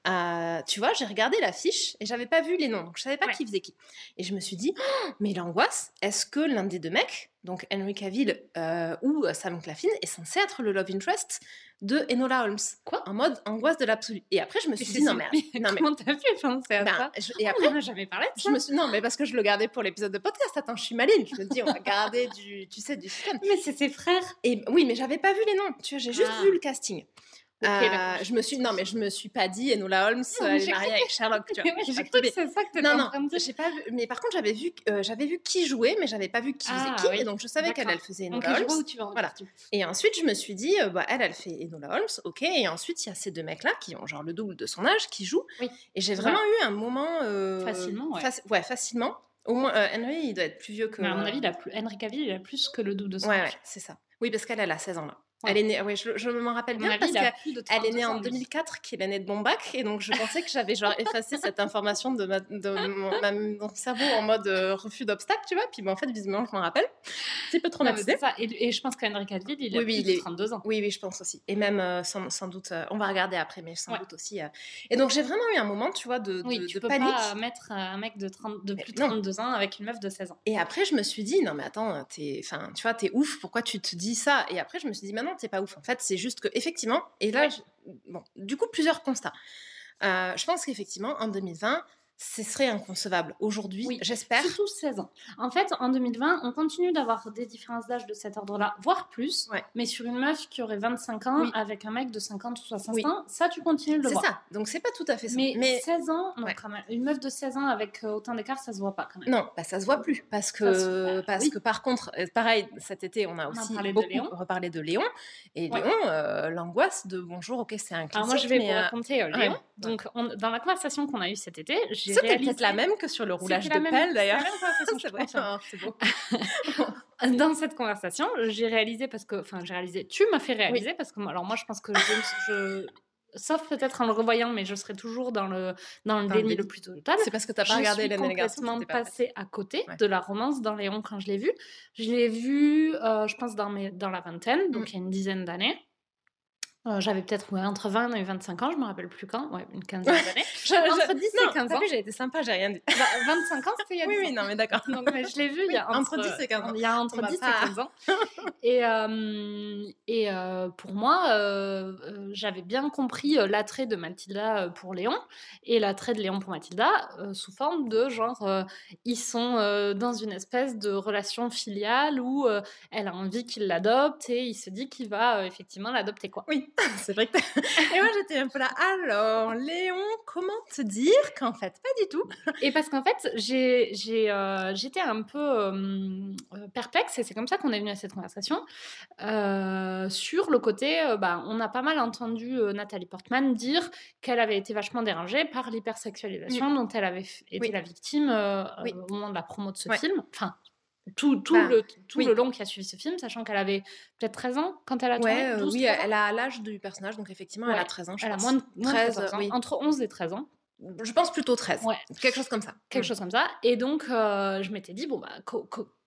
euh, tu vois, j'ai regardé l'affiche et j'avais pas vu les noms, donc je savais pas qui faisait qui. Et je me suis dit, «Oh, mais l'angoisse, est-ce que l'un des deux mecs, donc Henry Cavill euh, ou Sam Claflin, est censé être le love interest de Enola Holmes? Quoi? En mode angoisse de l'absolu. Et après, je me suis dit, non, mais. [laughs] Non, mais... Comment t'as pu penser à ben, ça? Et après, on jamais parlé de ça. Je me suis... Non, mais parce que je le gardais pour l'épisode de podcast. Attends, je suis maline. Je me dis, on va garder du, tu sais, du système. Mais c'est ses frères. Et oui, mais j'avais pas vu les noms. Tu vois, j'ai juste ah. vu le casting. Euh, je me suis non mais je me suis pas dit Enola Holmes elle est mariée avec Sherlock tu vois. j'ai cru que c'est ça que tu non, non, j'ai pas vu mais par contre j'avais vu euh, j'avais vu qui jouait mais j'avais pas vu qui faisait ah, qui et donc je savais qu'elle elle faisait Enola Holmes. où tu vas, voilà. et ensuite je me suis dit euh, bah elle elle fait Enola Holmes ok et ensuite il y a ces deux mecs là qui ont genre le double de son âge qui jouent. Et j'ai vraiment eu un moment facilement ouais. ouais facilement. Au moins Henry il doit être plus vieux que mais à mon avis il a plus... Henry Cavill il a plus que le double de son âge. ouais c'est ça. Oui parce qu'elle elle a 16 ans là elle est née, ouais, je, je m'en rappelle bien parce qu'elle est née en 2004, qui est l'année de mon bac, et donc je pensais que j'avais genre effacé cette information de, ma, de mon, cerveau en mode euh, refus d'obstacle, tu vois. Puis ben, en fait, visiblement, je m'en rappelle. C'est peu traumatisé. ça. Et, et, je pense qu'Henri Cavill, il a plus de 32 ans. Oui, oui, je pense aussi. Et même euh, sans, sans, doute, euh, on va regarder après, mais sans doute aussi. Et donc j'ai vraiment eu un moment, tu vois, de, oui, de, tu peux panique. pas mettre un mec de, 30, de plus de 32 ans avec une meuf de 16 ans. Et après, je me suis dit, non mais attends, es, tu vois, t'es ouf, pourquoi tu te dis ça? Et après, je me suis dit, mais non, t'es pas ouf. En fait, c'est juste que, effectivement, et là, bon, du coup, plusieurs constats. Euh, je pense qu'effectivement, en 2020, ce serait inconcevable aujourd'hui, oui, j'espère. Surtout 16 ans. En fait, en 2020, on continue d'avoir des différences d'âge de cet ordre-là, voire plus. Mais sur une meuf qui aurait 25 ans avec un mec de 50 ou 60 ans, ça, tu continues de le voir. C'est ça. Donc, c'est pas tout à fait ça. Mais, 16 ans, une meuf de 16 ans avec euh, autant d'écart, ça se voit pas quand même. Non, bah, ça se voit plus. Parce que, parce que par contre, euh, pareil, cet été, on a aussi beaucoup reparlé de Léon. Et Léon, euh, l'angoisse de bonjour, ok, c'est un classique. Alors, moi, je vais vous raconter Léon. Donc, dans la conversation qu'on a eue cet été, j'ai c'est peut-être la même que sur le roulage de pelle d'ailleurs. [laughs] C'est c'est beau. Dans cette conversation, j'ai réalisé parce que, enfin, j'ai réalisé. Tu m'as fait réaliser parce que, alors moi, je pense que je, sauf peut-être en le revoyant, mais je serais toujours dans le, dans le déni le plus total. C'est parce que tu n'as pas regardé Hélène Je suis complètement passée à côté de la romance dans Léon quand je l'ai vue. Je l'ai vue, euh, je pense, dans, mes, dans la vingtaine, donc mm. il y a une dizaine d'années. Euh, j'avais peut-être entre 20 et 25 ans, je me rappelle plus quand, ouais, une quinzaine d'années. [laughs] entre 10 et 15 ans. j'ai été sympa, j'ai rien dit. 25 bah, ans, c'était il y a 10 oui, Oui, non, mais d'accord. Donc, je l'ai vu il y a entre, 10 et 15 ans. Il y a entre 10 et 15 ans. [laughs] et euh, et euh, pour moi, j'avais bien compris l'attrait de Mathilda pour Léon et l'attrait de Léon pour Mathilda sous forme de genre, ils sont dans une espèce de relation filiale où elle a envie qu'il l'adopte et il se dit qu'il va effectivement l'adopter, quoi. Oui. [laughs] c'est vrai que [laughs] Et moi, j'étais un peu là, alors, Léon, comment te dire qu'en fait, pas du tout? [laughs] Et parce qu'en fait, j'ai, j'ai, euh, j'étais un peu euh, perplexe, et c'est comme ça qu'on est venu à cette conversation, euh, sur le côté, bah, on a pas mal entendu Nathalie Portman dire qu'elle avait été vachement dérangée par l'hypersexualisation dont elle avait été la victime au moment de la promo de ce film. Enfin, tout, tout, bah, le, tout le long qui a suivi ce film, sachant qu'elle avait peut-être 13 ans quand elle a tourné. Ouais, oui, elle a l'âge du personnage, donc effectivement, elle a 13 ans. Je elle pense. a moins de, 13, ans, entre 11 et 13 ans. Je pense plutôt 13. Ouais. Quelque chose comme ça. Quelque mm. chose comme ça. Et donc, euh, je m'étais dit, bon, bah,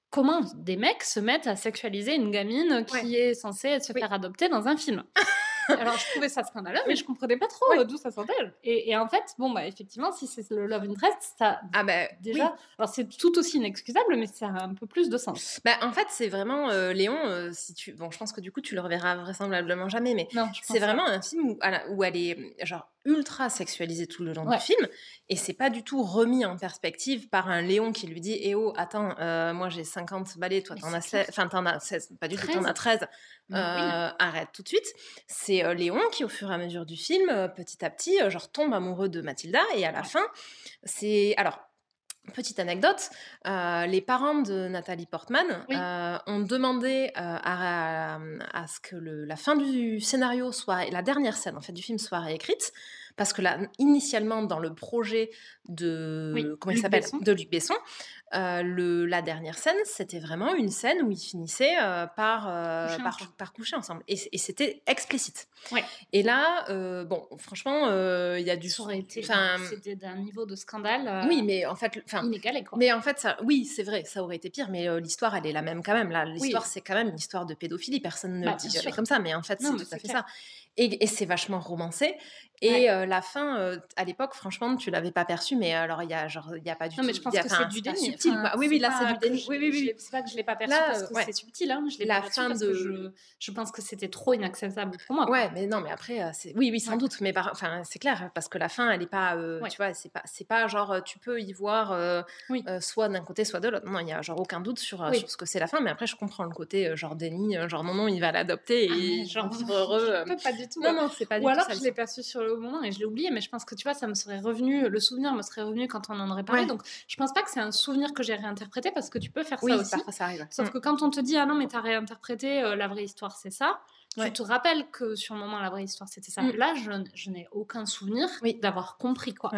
comment des mecs se mettent à sexualiser une gamine qui est censée se faire adopter dans un film? Alors, je trouvais ça scandaleux, mais je comprenais pas trop d'où ça sortait. Et, et, en fait, bon, bah, effectivement, si c'est le love interest, ça. Ah, bah, déjà. Alors, c'est tout aussi inexcusable, mais ça a un peu plus de sens. Bah, en fait, c'est vraiment. Euh, Léon, euh, si tu. Bon, je pense que du coup, tu le reverras vraisemblablement jamais, mais c'est vraiment un film où, où elle est. Genre, ultra sexualisée tout le long du film et c'est pas du tout remis en perspective par un Léon qui lui dit eh oh attends euh, moi j'ai 50 balais toi t'en as 16 enfin t'en as 16 pas du tout t'en as 13 euh, arrête tout de suite. C'est euh, Léon qui au fur et à mesure du film petit à petit genre tombe amoureux de Mathilda et à la fin c'est alors Petite anecdote, les parents de Nathalie Portman ont demandé à, ce que la fin du scénario soit, la dernière scène en fait du film soit réécrite, parce que là, initialement, dans le projet de, comment il s'appelle, de Luc Besson, euh, le, la dernière scène, c'était vraiment une scène où ils finissaient euh, par, euh, coucher par, coucher ensemble. Et, c'était explicite. Ouais. Et là, bon, franchement, il y a du. C'était d'un niveau de scandale. oui, mais en fait. Inégalé, quoi. Mais en fait, ça, oui, c'est vrai, ça aurait été pire, mais l'histoire, elle est la même quand même. Là, l'histoire, c'est quand même une histoire de pédophilie. Personne ne bah, le dit comme ça, mais en fait, c'est tout à fait ça. Et, c'est vachement romancé. Et la fin, à l'époque, franchement, tu l'avais pas perçu, mais alors il y a genre il y a pas du non, tout. mais je pense que c'est du déni. oui, oui, là c'est du déni. Oui, oui, oui. C'est pas que je l'ai pas perçu parce que c'est subtil. Hein. Je l'ai la pas fin de... que je, je pense que c'était trop inacceptable pour moi. Ouais, mais non, mais après, oui, oui, sans doute. Mais enfin, c'est clair parce que la fin, elle est pas, tu vois, c'est pas, c'est pas genre tu peux y voir soit d'un côté, soit de l'autre. Non, il y a genre aucun doute sur, sur ce que c'est la fin. Mais après, je comprends le côté genre déni, genre non, non, il va l'adopter ah, et genre vivre heureux. [laughs] Pas du tout. Non, non, c'est pas du tout. Ou alors, je l'ai perçu sur le moment et je l'ai oublié, mais je pense que tu vois, ça me serait revenu, le souvenir me serait revenu quand on en aurait parlé. Donc, je pense pas que c'est un souvenir que j'ai réinterprété parce que tu peux faire ça aussi. ça arrive. Sauf mm. que quand on te dit, ah non, mais t'as réinterprété, euh, la vraie histoire, c'est ça. Tu te rappelles que sur le moment, la vraie histoire, c'était ça. Mm. Là, je, je n'ai aucun souvenir d'avoir compris quoi.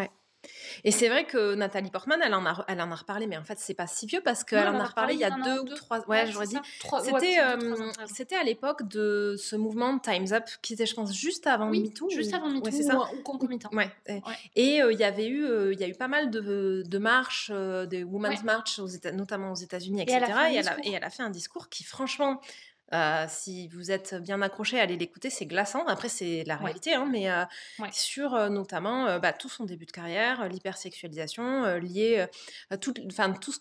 Et c'est vrai que Nathalie Portman, elle en a, elle en a reparlé, mais en fait, c'est pas si vieux parce qu'elle en a reparlé il y a deux ou trois. Ouais, j'aurais dit. C'était, euh, c'était à l'époque de ce mouvement Times Up qui était, je pense, juste avant oui, MeToo. Juste avant MeToo ouais, ou, ou, concomitant. Ouais. Et euh, il y avait eu, euh, il y a eu pas mal de, de marches, des Women's March, aux États, notamment aux États-Unis, etc. Et elle, et elle a fait un discours qui, franchement, euh, si vous êtes bien accroché, allez l'écouter, c'est glaçant. Après, c'est la réalité, hein, mais euh, sur euh, notamment bah, tout son début de carrière, l'hypersexualisation, lié à tous,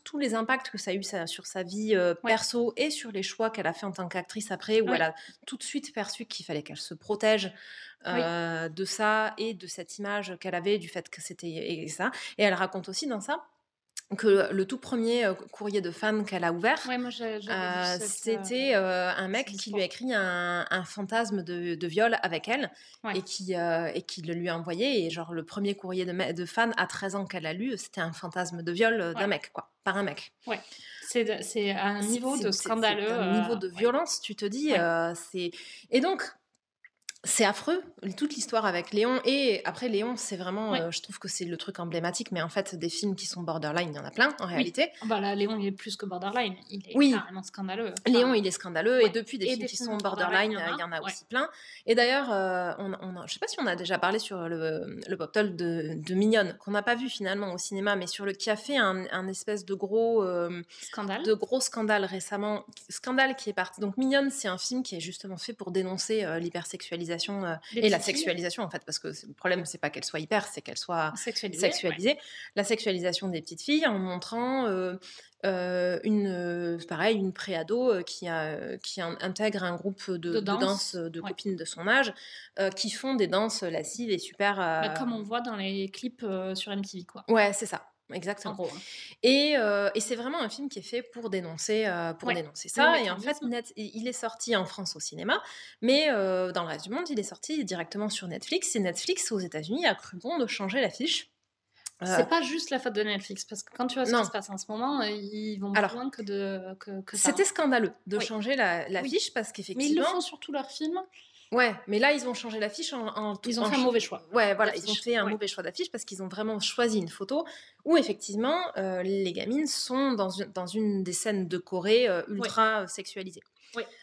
tous les impacts que ça a eu sur sa vie perso et sur les choix qu'elle a fait en tant qu'actrice après, où elle a tout de suite perçu qu'il fallait qu'elle se protège. de ça et de cette image qu'elle avait du fait que c'était ça. Et elle raconte aussi dans ça que le tout premier courrier de fans qu'elle a ouvert, c'était un mec qui lui a écrit un, fantasme de, viol avec elle et, qui, et qui le lui a envoyé. Et genre, le premier courrier de, de fan à 13 ans qu'elle a lu, c'était un fantasme de viol d'un mec, quoi, par un mec. Ouais. C'est un niveau de scandaleux. un niveau de violence, tu te dis. c'est et donc, c'est affreux, toute l'histoire avec Léon. Et après, Léon, c'est vraiment, euh, je trouve que c'est le truc emblématique, mais en fait, des films qui sont borderline, il y en a plein en réalité. Ah bah Léon, il est plus que borderline, il est oui. carrément scandaleux. Léon, il est scandaleux, et depuis des films qui sont borderline, il y en a, aussi plein. Et d'ailleurs, euh, on, on je sais pas si on a déjà parlé sur le, le pop de, de Mignonne, qu'on n'a pas vu finalement au cinéma, mais sur le qui a fait un, espèce de gros euh, scandale, de gros scandale récemment, scandale qui est parti. Donc Mignonne, c'est un film qui est justement fait pour dénoncer l'hypersexualisation euh, et la sexualisation en fait, parce que le problème c'est pas qu'elle soit hyper, c'est qu'elle soit sexualisée. La sexualisation des petites filles en montrant euh, euh, une pareil une préado qui a qui intègre un groupe de, danse. de, copines de son âge qui font des danses lascives et super bah, comme on voit dans les clips sur MTV quoi. Ouais c'est ça Exactement. Hein. Et, euh, et c'est vraiment un film qui est fait pour dénoncer, euh, pour dénoncer ça. et en fait, il est sorti en France au cinéma, mais euh, dans le reste du monde, il est sorti directement sur Netflix. Et Netflix aux États-Unis a cru bon de changer l'affiche. C'est pas juste la faute de Netflix, parce que quand tu vois ce qui se passe en ce moment, ils vont plus loin que de que, que C'était scandaleux de changer l'affiche, parce qu'effectivement. Mais ils le font sur tous leurs films. Ouais, mais là, ils ont changé l'affiche en, Ils ont fait un mauvais choix. Ouais, voilà, ils ont fait un mauvais choix d'affiche parce qu'ils ont vraiment choisi une photo où, effectivement, euh, les gamines sont dans une, dans une des scènes de Corée euh, ultra sexualisées.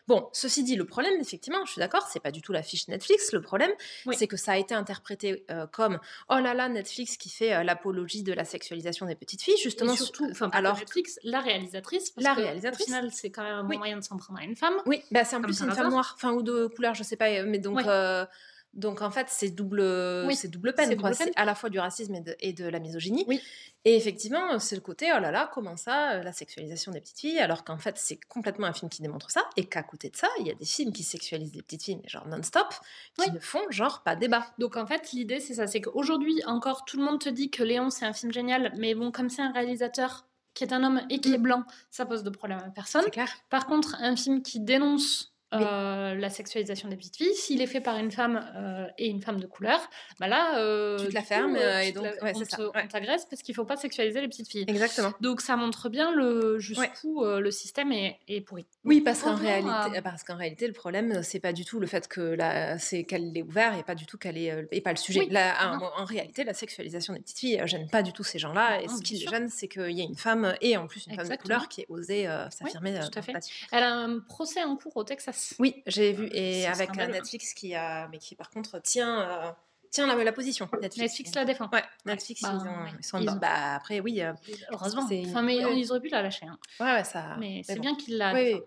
Bon, ceci dit, le problème, effectivement, je suis d'accord, c'est pas du tout la fiche Netflix. Le problème, c'est que ça a été interprété euh, comme oh là là, Netflix qui fait euh, l'apologie de la sexualisation des petites filles, justement. surtout, enfin, alors Netflix, la réalisatrice. la réalisatrice. Au final, c'est quand même un moyen de s'en prendre à une femme. Oui, bah, c'est en plus une femme noire, enfin ou de couleur, je sais pas, mais donc. Euh, donc en fait, c'est double, c'est double peine. C'est à la fois du racisme et de, la misogynie. Oui. Et effectivement, c'est le côté, oh là là, comment ça, euh, la sexualisation des petites filles, alors qu'en fait, c'est complètement un film qui démontre ça, et qu'à côté de ça, il y a des films qui sexualisent des petites filles, mais genre non-stop, qui ne font genre pas débat. Donc en fait, l'idée, c'est ça, c'est qu'aujourd'hui, encore, tout le monde te dit que Léon, c'est un film génial, mais bon, comme c'est un réalisateur qui est un homme et qui est mm. blanc, ça pose de problème à personne. Clair. Par contre, un film qui dénonce la sexualisation des petites filles. S'il est fait par une femme et une femme de couleur, bah là, tu te la fermes et donc on t'agresse parce qu'il faut pas sexualiser les petites filles. Exactement. Donc ça montre bien le jusqu'où le système est, est pourri. Oui, parce qu'en réalité, parce qu'en réalité, le problème c'est pas du tout le fait que là, c'est qu'elle est ouvert et pas du tout qu'elle est et pas le sujet. Là, en, réalité, la sexualisation des petites filles gêne pas du tout ces gens-là. Et ce qui les gêne, c'est qu'il y a une femme et en plus une femme de couleur qui ait osé s'affirmer. tout à fait. Elle a un procès en cours au Texas. Oui, j'ai vu et avec Netflix qui a, mais qui par contre tient tient la, position. Netflix, la défend. Ouais, Netflix, bah, ils, sont ils Bah, après, oui. Heureusement. Enfin, mais ils auraient pu la lâcher. Hein. Ouais, ouais, ça. Mais c'est bien qu'il l'a. Oui,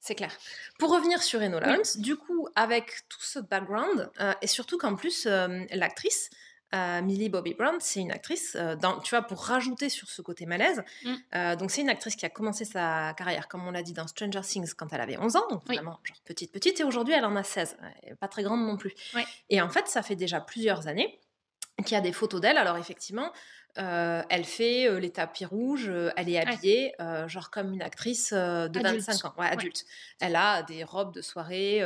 c'est clair. Pour revenir sur Enola Holmes, du coup, avec tout ce background, et surtout qu'en plus, l'actrice, euh, Millie Bobby Brown, c'est une actrice, euh, dans, tu vois, pour rajouter sur ce côté malaise. Mm. Euh, donc, c'est une actrice qui a commencé sa carrière, comme on l'a dit, dans Stranger Things quand elle avait 11 ans, donc vraiment genre petite, petite, et aujourd'hui elle en a 16, pas très grande non plus. Et en fait, ça fait déjà plusieurs années qu'il y a des photos d'elle. Alors, effectivement, euh, elle fait euh, les tapis rouges, euh, elle est habillée genre comme une actrice de 25 ans, ouais, adulte. Elle a des robes de soirée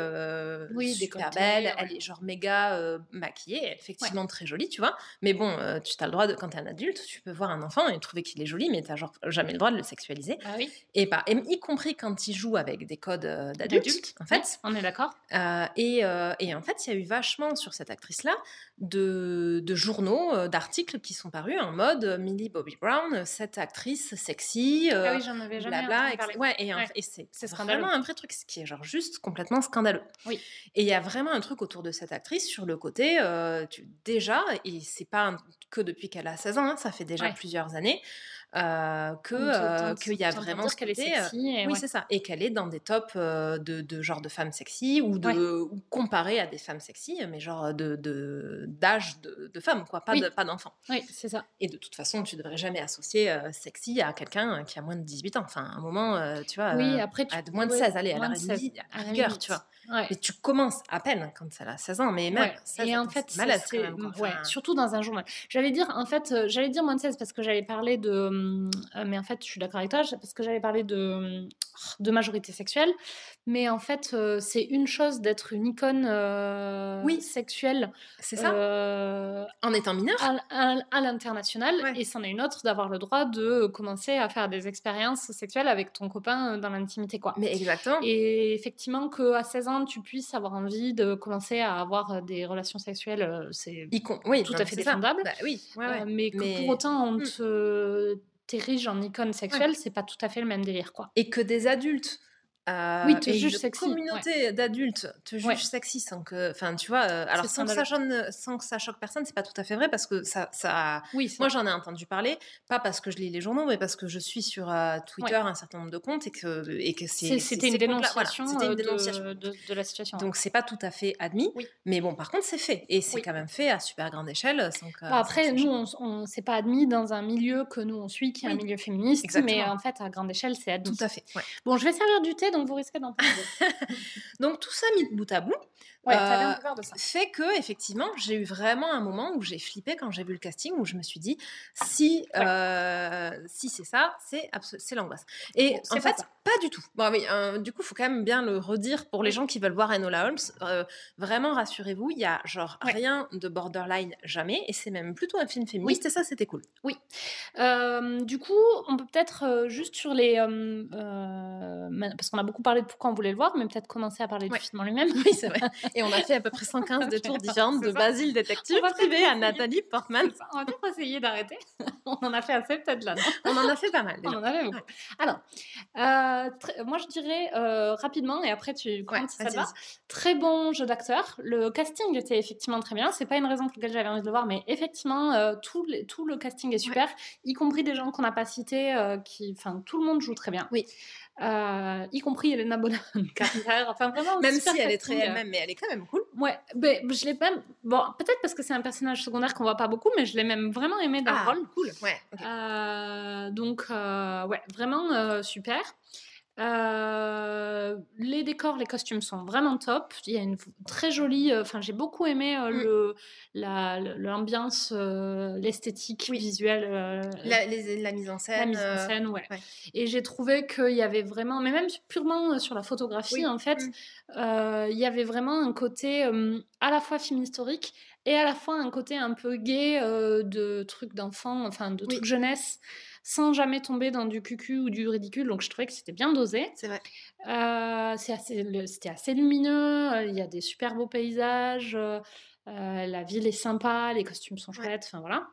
oui, super belles, elle est genre méga maquillée, effectivement très jolie, tu vois. Mais bon, tu as le droit, de, quand tu es un adulte, tu peux voir un enfant et trouver qu'il est joli, mais tu genre jamais le droit de le sexualiser. Ah oui. et, pas, y compris quand il joue avec des codes d'adultes, en fait. on est d'accord. Et, et, en fait, il y a eu vachement sur cette actrice-là de, de journaux, d'articles qui sont parus en mode euh, Millie Bobby Brown, cette actrice sexy. Euh, ah oui, j'en avais jamais blabla, et, ouais, et, et c'est vraiment un vrai truc, ce qui est genre juste complètement scandaleux. Oui. Et il y a vraiment un truc autour de cette actrice sur le côté, euh, tu, déjà, et c'est pas que depuis qu'elle a 16 ans, hein, ça fait déjà plusieurs années, euh, que euh, qu'il y a vraiment ce qu'elle est sexy et oui c'est ça et qu'elle est dans des tops de, de, genre de femmes sexy ou de ou comparée à des femmes sexy mais genre de d'âge de, de, femmes quoi pas de, pas d'enfants. Oui c'est ça. Et de toute façon tu devrais jamais associer sexy à quelqu'un qui a moins de 18 ans. Enfin à un moment tu vois oui après tu... à moins de 16 allez à la rigueur tu vois mais tu commences à peine quand elle a 16 ans, mais même ça, et en fait, c'est surtout dans un journal. J'allais dire, en fait, euh, j'allais dire moins de 16 parce que j'allais parler de. Euh, mais en fait, je suis d'accord avec toi, parce que j'allais parler de, de majorité sexuelle. Mais en fait, euh, c'est une chose d'être une icône oui. sexuelle. C'est ça. en étant mineur. À, l'international. Et c'en est une autre d'avoir le droit de commencer à faire des expériences sexuelles avec ton copain dans l'intimité, quoi. Mais exactement. Et effectivement, qu'à 16 ans, tu puisses avoir envie de commencer à avoir euh, des relations sexuelles, euh, c'est oui, tout à fait défendable. Bah oui, euh, mais que pour autant on mmh. te t'érige en icône sexuelle, c'est pas tout à fait le même délire, quoi. Et que des adultes euh, oui, te juge sexy. communauté d'adultes te juge sexy sans que. Enfin, tu vois, euh, alors sans que, ça choque, sans que ça choque personne, c'est pas tout à fait vrai parce que ça. ça oui, moi, j'en ai entendu parler, pas parce que je lis les journaux, mais parce que je suis sur euh, Twitter un certain nombre de comptes et que, et que c'est. C'était une, dénonciation, une dénonciation de, de, la situation. Donc, c'est pas tout à fait admis. Mais bon, par contre, c'est fait. Et c'est quand même fait à super grande échelle. Sans que, après, nous, on, on c'est pas admis dans un milieu que nous, on suit, qui est un milieu féministe. Mais en fait, à grande échelle, c'est admis. Tout à fait. Bon, je vais servir du thé, donc vous risquez d'en [laughs] Donc tout ça mis de bout à bout, Ouais, euh, de ça. fait que effectivement j'ai eu vraiment un moment où j'ai flippé quand j'ai vu le casting où je me suis dit si euh, si c'est ça c'est c'est l'angoisse. Et en fait pas, du tout. Bon oui euh, du coup faut quand même bien le redire pour les gens qui veulent voir Enola Holmes vraiment rassurez-vous il y a genre rien de borderline jamais et c'est même plutôt un film féministe et ça c'était cool. Oui. Du coup on peut peut-être juste sur les parce qu'on a beaucoup parlé de pourquoi on voulait le voir mais peut-être commencer à parler du film en lui-même oui c'est vrai Et on a fait à peu près 115 de tours différentes de Basile Détective privé à Nathalie Portman. On va peut-être essayer d'arrêter. [laughs] on en a fait assez peut-être là, On en a fait pas mal déjà. On en a fait beaucoup. Alors, euh, moi je dirais euh, rapidement, et après tu commentes si ça va. Très bon jeu d'acteur. Le casting était effectivement très bien. C'est pas une raison pour laquelle j'avais envie de le voir, mais effectivement, euh, tout, les, tout le casting est super, y compris des gens qu'on n'a pas cités. qui, enfin, tout le monde joue très bien. Oui. Euh, y compris Elena Bonham [laughs] Carter. Enfin, vraiment, même si elle est très elle-même, mais elle est quand même cool. Ouais, ben, je l'ai même. Bon, peut-être parce que c'est un personnage secondaire qu'on voit pas beaucoup, mais je l'ai même vraiment aimé dans le ah, rôle. Cool, ouais. Euh, donc, euh, ouais, vraiment super. Euh, les décors, les costumes sont vraiment top. Il y a une très jolie. Euh, enfin, j'ai beaucoup aimé euh, mm. le l'ambiance, l'esthétique visuelle. La, la, mise en scène. La mise en scène, ouais. Et j'ai trouvé qu'il y avait vraiment, mais même purement sur la photographie, en fait, mm. il y avait vraiment un côté à la fois film historique et à la fois un côté un peu gay de trucs d'enfants, enfin de trucs jeunesse sans jamais tomber dans du cucu ou du ridicule. Donc je trouvais que c'était bien dosé. C'est vrai. Euh, c'était assez lumineux, euh, il y a des super beaux paysages, euh, la ville est sympa, les costumes sont chouettes, enfin voilà.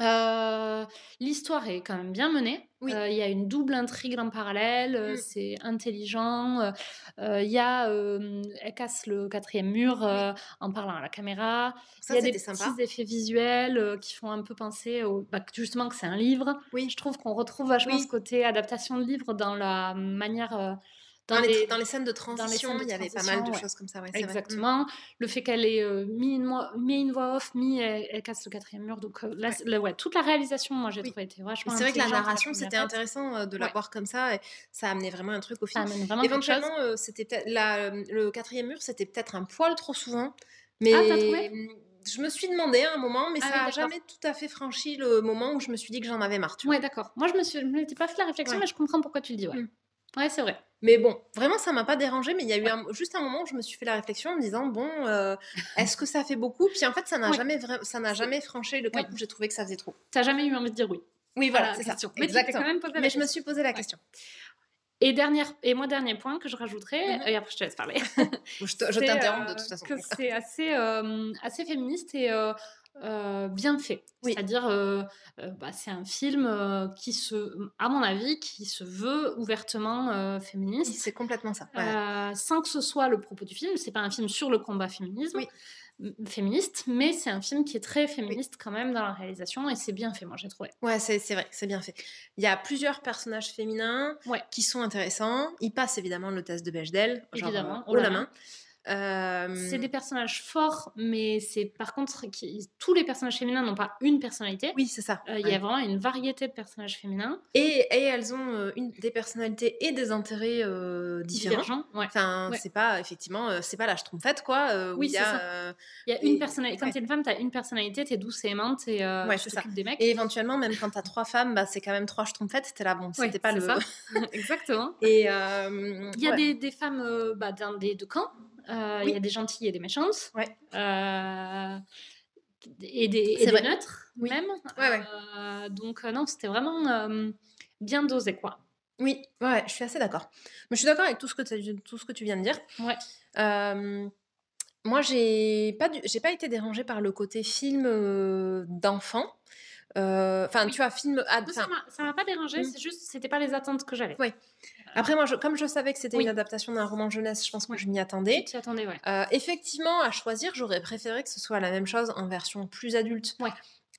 Euh, l'histoire est quand même bien menée. Euh, il y a une double intrigue en parallèle, euh, mm. c'est intelligent. Il y a, elle casse le quatrième mur en parlant à la caméra. Il y a des petits effets visuels qui font un peu penser au, bah, justement que c'est un livre. Oui. Je trouve qu'on retrouve vachement ce côté adaptation de livre dans la manière dans, les, dans, les, scènes de transition, il y avait pas mal de choses comme ça. Exactement. Le fait qu'elle ait euh, mis, une, voix off, mis elle, casse le quatrième mur. Donc, euh, ouais. toute la réalisation, moi, j'ai trouvé était vachement. C'est vrai que la narration, c'était intéressant euh, de la voir comme ça. Et ça amenait vraiment un truc au film. Éventuellement, c'était peut-être le quatrième mur, c'était peut-être un poil trop souvent. Mais ah, je me suis demandé à un moment, mais ah ça n'a jamais tout à fait franchi le moment où je me suis dit que j'en avais marre. Ouais, d'accord. Moi, je me suis, m'étais pas fait la réflexion, mais je comprends pourquoi tu le dis. Ouais, mm. Ouais c'est vrai. Mais bon, vraiment, ça m'a pas dérangé, mais il y a eu juste un moment où je me suis fait la réflexion en me disant bon, euh, [laughs] est-ce que ça fait beaucoup? Puis en fait, ça n'a jamais, ça n'a jamais franchi le cap où j'ai trouvé que ça faisait trop. Tu n'as jamais eu envie de dire oui Oui, voilà, c'est ça. Mais, Exactement. Quand même posé mais je me suis posé la question. Et, dernière, et moi, dernier point que je rajouterais, mm-hmm. et après je te laisse parler. [laughs] je t'interromps de toute façon. Que c'est assez, euh, assez féministe et euh, bien fait. C'est-à-dire, euh, euh, bah, c'est un film qui se, à mon avis, qui se veut ouvertement féministe. C'est complètement ça. sans que ce soit le propos du film. C'est pas un film sur le combat féminisme. féministe, mais c'est un film qui est très féministe quand même dans la réalisation et c'est bien fait, moi j'ai trouvé. Ouais, c'est vrai, c'est bien fait. Il y a plusieurs personnages féminins qui sont intéressants. Ils passent évidemment le test de Bechdel, évidemment, au la main. C'est des personnages forts, mais c'est par contre qui, tous les personnages féminins n'ont pas une personnalité. Oui, c'est ça. Il y a vraiment une variété de personnages féminins. Et, et elles ont une, des personnalités et des intérêts différents. Enfin, c'est pas effectivement, c'est pas la schtroumpfette quoi. oui, c'est ça. Il y a une personnalité. Quand t'es une femme, t'as une personnalité, t'es douce et aimante et ouais, tu t'occupes des mecs. Et éventuellement, même quand t'as trois femmes, bah, c'est quand même trois schtroumpfettes. T'es là, bon, c'était pas le. Ça. [laughs] [laughs] Exactement. Et il y a des, des femmes bah, dans des deux camps. Euh, il y a des gentilles et des méchantes. Ouais. Euh, et des, et des neutres, même. Ouais, euh, donc, non, c'était vraiment bien dosé, quoi. Oui, ouais, je suis assez d'accord. Mais je suis d'accord avec tout ce que tu, tout ce que tu viens de dire. Ouais. moi, j'ai pas, j'ai pas été dérangée par le côté film d'enfant. Enfin, tu vois, film. ça m'a pas dérangé, mmh. c'est juste, c'était pas les attentes que j'avais. Oui. Après, moi, comme je savais que c'était une adaptation d'un roman jeunesse, je pense que je m'y attendais. Tu attendais, ouais. Euh, effectivement, à choisir, j'aurais préféré que ce soit la même chose en version plus adulte. Ouais.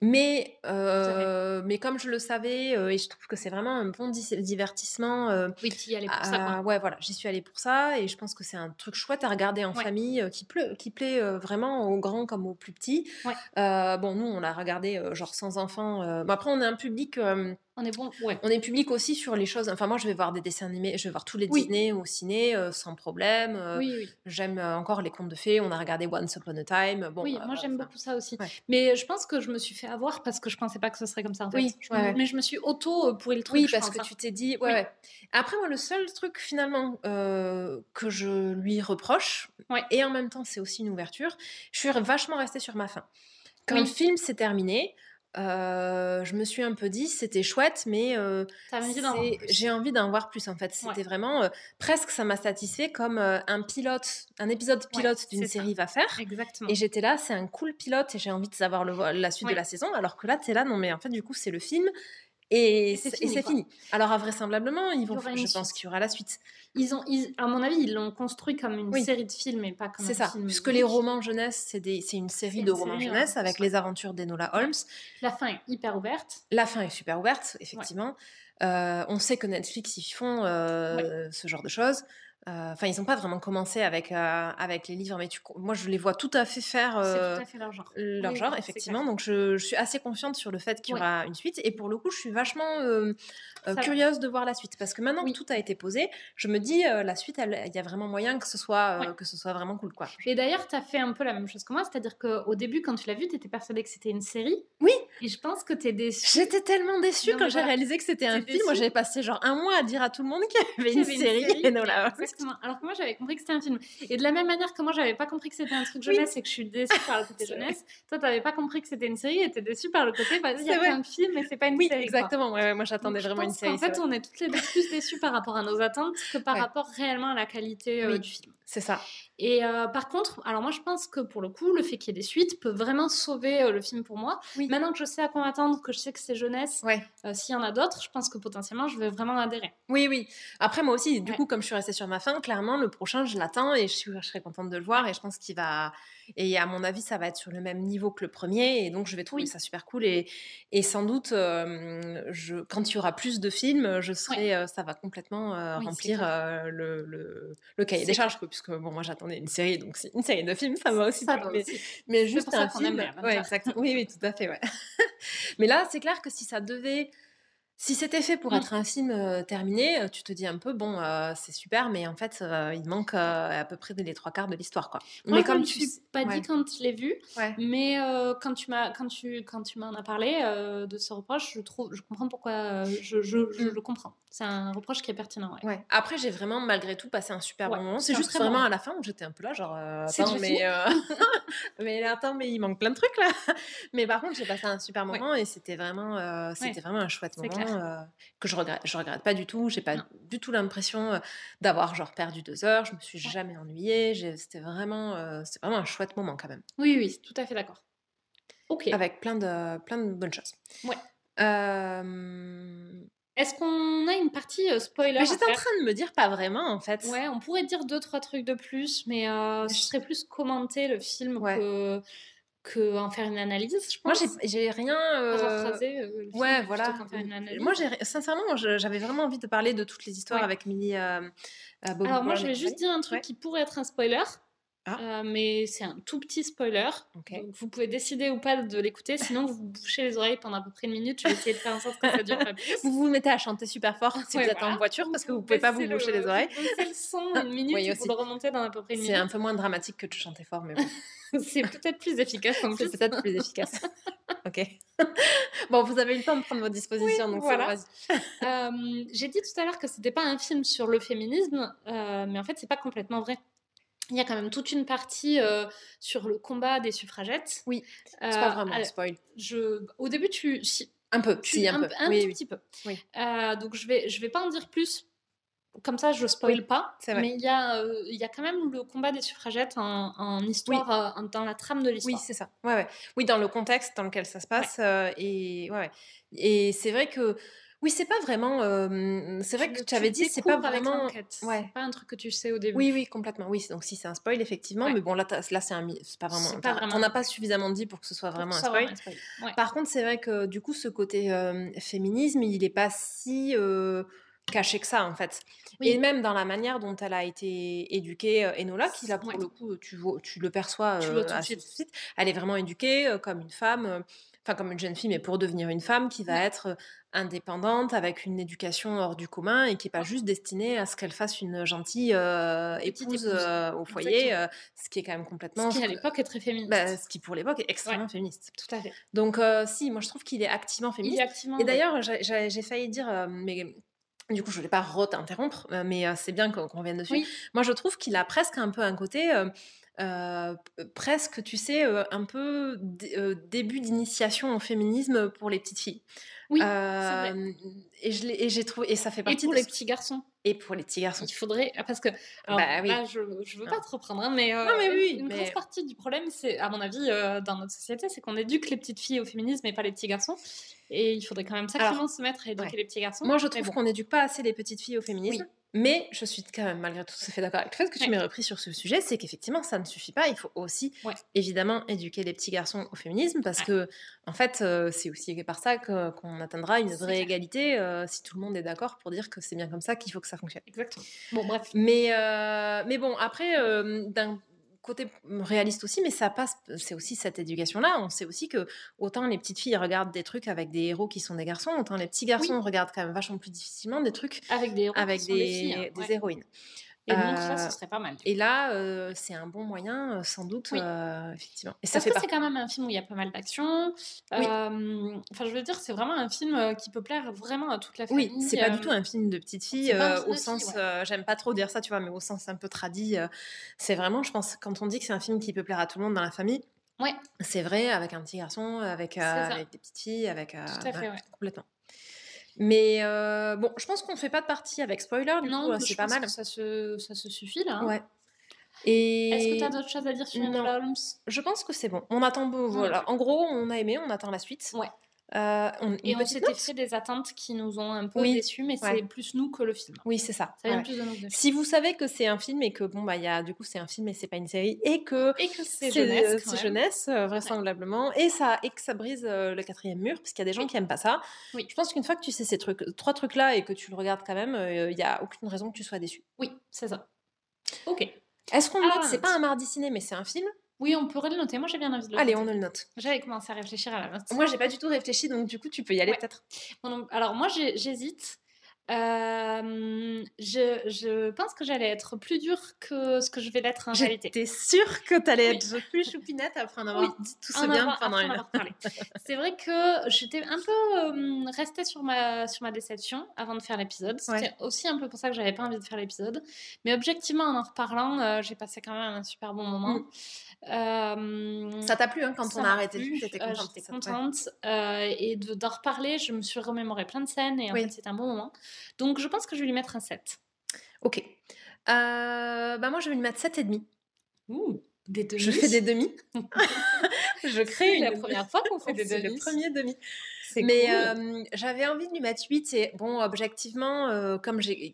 Mais, euh, mais comme je le savais, euh, et je trouve que c'est vraiment un bon divertissement. Euh, oui, tu y allais pour ça. Quoi. Ouais, voilà, j'y suis allée pour ça, et je pense que c'est un truc chouette à regarder en famille, qui, plaît, qui plaît vraiment aux grands comme aux plus petits. bon, nous, on l'a regardé genre sans enfants. Bon, après, on est un public on est bon, ouais. On est public aussi sur les choses. Enfin, moi, je vais voir des dessins animés, je vais voir tous les Disney au ciné euh, sans problème. Euh, oui, oui. J'aime euh, encore les contes de fées. On a regardé Once Upon a Time. Bon, oui, moi j'aime beaucoup ça aussi. Mais je pense que je me suis fait avoir parce que je pensais pas que ce serait comme ça. En fait. Oui, mais je me suis auto pour le truc. Oui, parce que tu t'es dit. Ouais, Après, moi, le seul truc finalement que je lui reproche, et en même temps, c'est aussi une ouverture, je suis vachement restée sur ma fin. Quand le film s'est terminé, euh, je me suis un peu dit c'était chouette mais euh, j'ai envie d'en voir plus en fait. C'était vraiment euh, presque ça m'a satisfait comme un pilote un épisode pilote d'une série va faire. Exactement. et j'étais là c'est un cool pilote et j'ai envie de savoir le, la suite de la saison alors que là tu es là non mais en fait du coup c'est le film et, c'est fini, Alors, vraisemblablement, ils vont, je pense qu'il y aura la suite. Ils ont, à mon avis, ils l'ont construit comme une série de films et pas comme un C'est ça, puisque les romans jeunesse, c'est une série de romans jeunesse avec les aventures d'Enola Holmes. La fin est hyper ouverte. La fin est super ouverte, effectivement. Euh, on sait que Netflix, ils font euh, ce genre de choses. Enfin, ils n'ont pas vraiment commencé avec, avec les livres, mais tu, moi, je les vois tout à fait faire tout à fait leur genre. Leur genre, effectivement. Donc, je, je, suis assez confiante sur le fait qu'il y aura une suite. Et pour le coup, je suis vachement curieuse de voir la suite. Parce que maintenant que tout a été posé, je me dis, la suite, il y a vraiment moyen que ce soit, que ce soit vraiment cool. Quoi. Et d'ailleurs, tu as fait un peu la même chose que moi. C'est-à-dire qu'au début, quand tu l'as vu, tu étais persuadée que c'était une série. Oui. Et je pense que tu es déçue. J'étais tellement déçue quand j'ai réalisé que c'était un film. Moi, j'avais passé genre un mois à dire à tout le monde qu'il y [laughs] avait, une, série. Exactement. Alors que moi, j'avais compris que c'était un film. Et de la même manière que moi, j'avais pas compris que c'était un truc jeunesse et que je suis déçue par le côté [laughs] jeunesse, toi, tu n'avais pas compris que c'était une série et tu es déçue par le côté, bah, il y a un film mais c'est pas une oui, série. Exactement. Ouais, moi, j'attendais vraiment une série. En fait, on est toutes les deux plus déçues par rapport à nos attentes que par rapport réellement à la qualité euh, du film. C'est ça. Et euh, par contre, alors moi je pense que pour le coup, le fait qu'il y ait des suites peut vraiment sauver euh, le film pour moi. Maintenant que je sais à quoi m'attendre, que je sais que c'est jeunesse, euh, s'il y en a d'autres, je pense que potentiellement je vais vraiment adhérer. Oui, oui. Après moi aussi, du coup, comme je suis restée sur ma fin, clairement le prochain je l'attends et je, suis, je serai contente de le voir et je pense qu'il va. Et à mon avis, ça va être sur le même niveau que le premier et donc je vais trouver ça super cool et, et sans doute, je, quand il y aura plus de films, je serai, ça va complètement remplir le, le, le, cahier des charges que bon, moi j'attendais une série, donc une série de films, ça va aussi. Ça mais, mais juste un film. ouais, exactement. [laughs] Oui, oui, tout à fait, ouais. [laughs] mais là, c'est clair que si ça devait si c'était fait pour mmh. être un film terminé, tu te dis un peu, bon, c'est super, mais en fait, il manque à peu près les trois quarts de l'histoire, quoi. mais comme tu pas dit quand je l'ai vu, mais quand tu m'as quand tu quand tu m'en as parlé de ce reproche, je trouve, je comprends pourquoi, je, je, mmh. le comprends. C'est un reproche qui est pertinent. Ouais. Après, j'ai vraiment malgré tout passé un super bon moment. C'est juste vraiment à la fin où j'étais un peu là, genre, attends, mais [laughs] [laughs] mais attends, mais il manque plein de trucs là. [laughs] mais par contre, j'ai passé un super moment et c'était vraiment, c'était vraiment un chouette moment. Euh, que je regrette, je regrette pas du tout. J'ai pas du tout l'impression euh, d'avoir genre perdu deux heures. Je me suis jamais ennuyée. C'était vraiment, euh, vraiment un chouette moment quand même. Oui, oui, tout à fait d'accord. Ok. Avec plein de, plein de bonnes choses. Ouais. Est-ce qu'on a une partie spoiler J'étais en train de me dire pas vraiment en fait. Ouais, on pourrait dire deux trois trucs de plus, mais ce serait plus commenter le film que que en faire une analyse, je pense. Moi, j'ai rien. Euh... ouais, voilà. Moi, sincèrement, j'avais vraiment envie de parler de toutes les histoires avec Millie. Euh, Alors, moi, je vais juste dire un truc qui pourrait être un spoiler. Ah. Euh, mais c'est un tout petit spoiler. Donc vous pouvez décider ou pas de l'écouter. Sinon, vous bouchez les oreilles pendant à peu près une minute. Je vais essayer de faire en sorte que ça dure pas plus. [laughs] Vous vous mettez à chanter super fort si vous êtes en voiture parce que vous pouvez pas vous boucher les oreilles. Vous le son une [laughs] minute oui, pour le remonter dans à peu près une minute. C'est un peu moins dramatique que de chanter fort, mais bon. [laughs] [laughs] c'est peut-être plus efficace C'est peut-être plus efficace. [laughs] ok. bon, vous avez eu le temps de prendre vos dispositions, donc voilà. euh, J'ai dit tout à l'heure que c'était pas un film sur le féminisme, euh, mais en fait, c'est pas complètement vrai. Il y a quand même toute une partie euh, sur le combat des suffragettes. Oui, c'est pas vraiment un spoil. Je... Au début, tu... Un peu, si, un, un, peu. un tout petit peu. Oui. Euh, donc, je vais, je vais pas en dire plus comme ça, je spoil pas, mais il y, a, euh, il y a quand même le combat des suffragettes en, histoire, euh, dans la trame de l'histoire. Oui, c'est ça. Ouais, ouais. Oui, dans le contexte dans lequel ça se passe. Euh, et ouais, et c'est vrai que. Oui, c'est pas vraiment. c'est vrai que tu avais dit, c'est pas vraiment. Ouais. pas un truc que tu sais au début. Oui, oui, complètement. Oui, donc si c'est un spoil, effectivement. Mais bon, là, là c'est un. C'est pas vraiment. On n'a pas suffisamment dit pour que ce soit vraiment un spoil. Par contre, c'est vrai que du coup, ce côté féminisme, il est pas si caché que ça en fait. Et même dans la manière dont elle a été éduquée, euh, Enola, qui là pour le coup, tu, tu le perçois euh, assez de suite. Elle est vraiment éduquée euh, comme une femme, enfin comme une jeune fille, mais pour devenir une femme qui va être indépendante, avec une éducation hors du commun et qui n'est pas juste destinée à ce qu'elle fasse une gentille épouse, au foyer, ce qui est quand même complètement... Ce qui à l'époque est très féministe. Bah, ce qui pour l'époque est extrêmement féministe. Tout à fait. Donc si, moi je trouve qu'il est activement féministe. et d'ailleurs, j'ai failli dire, mais du coup, je ne voulais pas re-t'interrompre, euh, mais euh, c'est bien qu'on revienne dessus. Moi, je trouve qu'il a presque un peu un côté, euh, presque, tu sais, un peu début d'initiation au féminisme pour les petites filles. Oui, vrai. Et j'ai trouvé, et ça fait partie. Et pour les petits garçons. Et pour les petits garçons. Il faudrait, parce que, bah, là, je, je veux pas te reprendre, hein, mais, non, mais oui, une grosse partie du problème, c'est, à mon avis, dans notre société, c'est qu'on éduque les petites filles au féminisme et pas les petits garçons. Et il faudrait quand même sacrément se mettre à éduquer les petits garçons. Moi, je trouve qu'on n'éduque pas assez les petites filles au féminisme. Mais je suis quand même malgré tout tout à fait d'accord avec le fait que tu m'aies repris sur ce sujet, c'est qu'effectivement ça ne suffit pas. Il faut aussi évidemment éduquer les petits garçons au féminisme parce que en fait euh, c'est aussi par ça qu'on atteindra une vraie égalité euh, si tout le monde est d'accord pour dire que c'est bien comme ça qu'il faut que ça fonctionne. Exactement. Bon bref. Mais euh, mais bon après d'un côté réaliste aussi, mais ça passe, c'est aussi cette éducation-là. On sait aussi que autant les petites filles regardent des trucs avec des héros qui sont des garçons, autant les petits garçons regardent quand même vachement plus difficilement des trucs avec des, avec des, hein, des héroïnes. Et donc ça, ce serait pas mal. Et là, euh, c'est un bon moyen, euh, sans doute, euh, effectivement. Et ça Parce que c'est quand même un film où il y a pas mal d'action. Enfin, je veux dire, c'est vraiment un film qui peut plaire vraiment à toute la famille. Oui, c'est pas du tout un film de petite fille, au sens, j'aime pas trop dire ça, tu vois, mais au sens un peu tradit. c'est vraiment, je pense, quand on dit que c'est un film qui peut plaire à tout le monde dans la famille, Ouais. C'est vrai, avec un petit garçon, avec, avec des petites filles, avec. Tout à fait, ouais. Complètement. Mais euh, bon, je pense qu'on ne fait pas de partie avec spoiler, du non, coup, c'est pas mal. ça, se, ça se suffit là. Hein. Ouais. Et... Est-ce que tu as d'autres choses à dire sur Enola Holmes Je pense que c'est bon. On attend. Voilà. En gros, on a aimé, on attend la suite. Ouais. Euh, on, et on s'était fait des attentes qui nous ont un peu déçus, mais c'est plus nous que le film. Oui, c'est ça. ça vient plus de nous Si vous savez que c'est un film et que bon bah il y a du coup c'est un film et c'est pas une série et que, et que c'est jeunesse, c'est jeunesse euh, vraisemblablement et ça et que ça brise euh, le quatrième mur parce qu'il y a des gens qui aiment pas ça. Oui. Je pense qu'une fois que tu sais ces trucs, trois trucs là et que tu le regardes quand même, il y a aucune raison que tu sois déçu. Oui, c'est ça. Ok. Est-ce qu'on note C'est pas un mardi ciné, mais c'est un film. Oui, on pourrait le noter. Moi, j'ai bien envie de le Allez, on le note. J'avais commencé à réfléchir à la note. Moi, j'ai pas du tout réfléchi, donc du coup, tu peux y aller peut-être. alors, moi, j'hésite. Euh, je, je, pense que j'allais être plus dure que ce que je vais l'être en réalité. J'étais sûre que tu allais être plus choupinette après en avoir dit tout ce bien pendant une heure. [laughs] C'est vrai que j'étais un peu euh, restée sur ma, sur ma déception avant de faire l'épisode. C'était aussi un peu pour ça que j'avais pas envie de faire l'épisode. Mais objectivement, en en reparlant, euh, j'ai passé quand même un super bon moment. Mm. Euh, ça t'a plu hein, quand on a arrêté T'étais euh, contente J'étais contente. Euh, et d'en reparler, je me suis remémoré plein de scènes et en fait, c'était un bon moment. Donc, je pense que je vais lui mettre un 7. Ok. bah, moi, je vais lui mettre 7,5. Ouh, des demi. Je fais des demi. [laughs] je crée une... la première fois qu'on [laughs] fait des demi. le premier demi. Mais j'avais envie de lui mettre 8 et bon, objectivement, comme j'ai.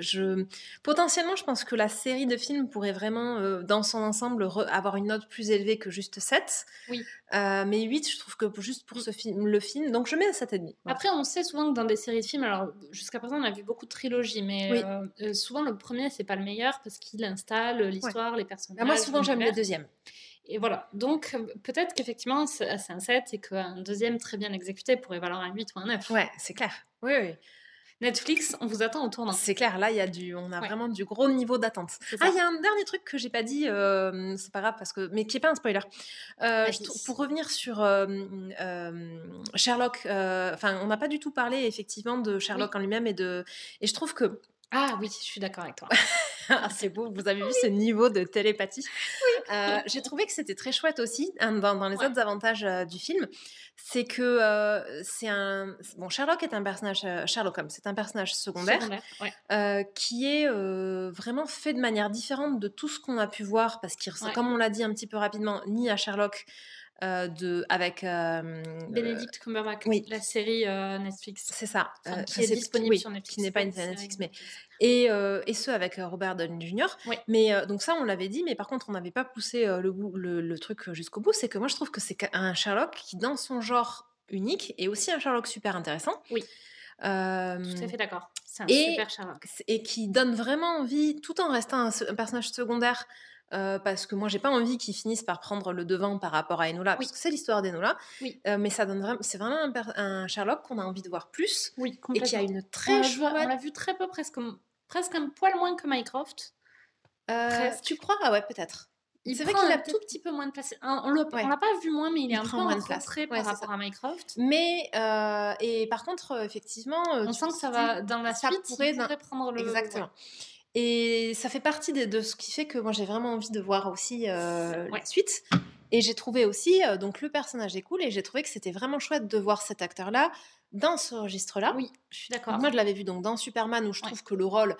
je... Potentiellement, je pense que la série de films pourrait vraiment, dans son ensemble, avoir une note plus élevée que juste 7. Oui. mais 8, je trouve que juste pour mmh. ce film, le film. Donc je mets 7,5. Après, on sait souvent que dans des séries de films, alors jusqu'à présent, on a vu beaucoup de trilogies, mais souvent le premier, c'est pas le meilleur parce qu'il installe l'histoire, les personnages. Bah, moi, souvent, j'aime le deuxième. Et voilà. Donc, euh, peut-être qu'effectivement, c'est un 7 et qu'un deuxième très bien exécuté pourrait valoir un 8 ou un 9. Ouais, c'est clair. Oui, oui. Netflix, on vous attend au tournant. C'est clair, là, y a du, on a vraiment du gros niveau d'attente. Ah, il y a un dernier truc que j'ai pas dit, euh, c'est pas grave parce que, mais qui est pas un spoiler. Euh, pour revenir sur Sherlock, enfin, on n'a pas du tout parlé effectivement de Sherlock en lui-même et de, et je trouve que ah oui, je suis d'accord avec toi. [laughs] [laughs] Ah, c'est beau, vous avez vu ce niveau de télépathie. Euh, j'ai trouvé que c'était très chouette aussi, hein, dans, les autres avantages euh, du film, c'est que euh, c'est un... Bon, Sherlock est un personnage... Sherlock Holmes, c'est un personnage secondaire, qui est vraiment fait de manière différente de tout ce qu'on a pu voir, parce qu'il ressemble, comme on l'a dit un petit peu rapidement, ni à Sherlock, de, avec Benedict Cumberbatch, oui. la série Netflix. C'est ça. qui est, disponible sur Netflix. Qui n'est pas une série Netflix, mais et, et ce avec Robert Downey Jr. Mais donc ça, on l'avait dit, mais par contre, on n'avait pas poussé le, le, le, truc jusqu'au bout. C'est que moi, je trouve que c'est un Sherlock qui, dans son genre unique, est aussi un Sherlock super intéressant. Oui. Euh, Tout à fait d'accord. C'est un et, super Sherlock. Et qui donne vraiment envie, tout en restant un, un personnage secondaire, euh, parce que moi j'ai pas envie qu'ils finissent par prendre le devant par rapport à Enola, parce que c'est l'histoire d'Enola, oui. euh, mais ça donne vraiment, c'est vraiment un, Sherlock qu'on a envie de voir plus, oui, et qui a une très chouette... On l'a vu très peu, presque, presque un poil moins que Mycroft. Euh, tu crois? Ah ouais, peut-être. C'est vrai qu'il a un tout petit peu moins de place. On l'a pas vu moins, mais il est un peu moins de place par rapport à Mycroft. Mais et par contre, effectivement, on sent que ça va dans la suite. Pourrait, il pourrait prendre le. Exactement. Et ça fait partie de, ce qui fait que moi j'ai vraiment envie de voir aussi euh, la suite. Et j'ai trouvé aussi, euh, donc le personnage est cool et j'ai trouvé que c'était vraiment chouette de voir cet acteur-là dans ce registre-là. Oui, je suis d'accord. Moi je l'avais vu donc dans Superman où je trouve que le rôle,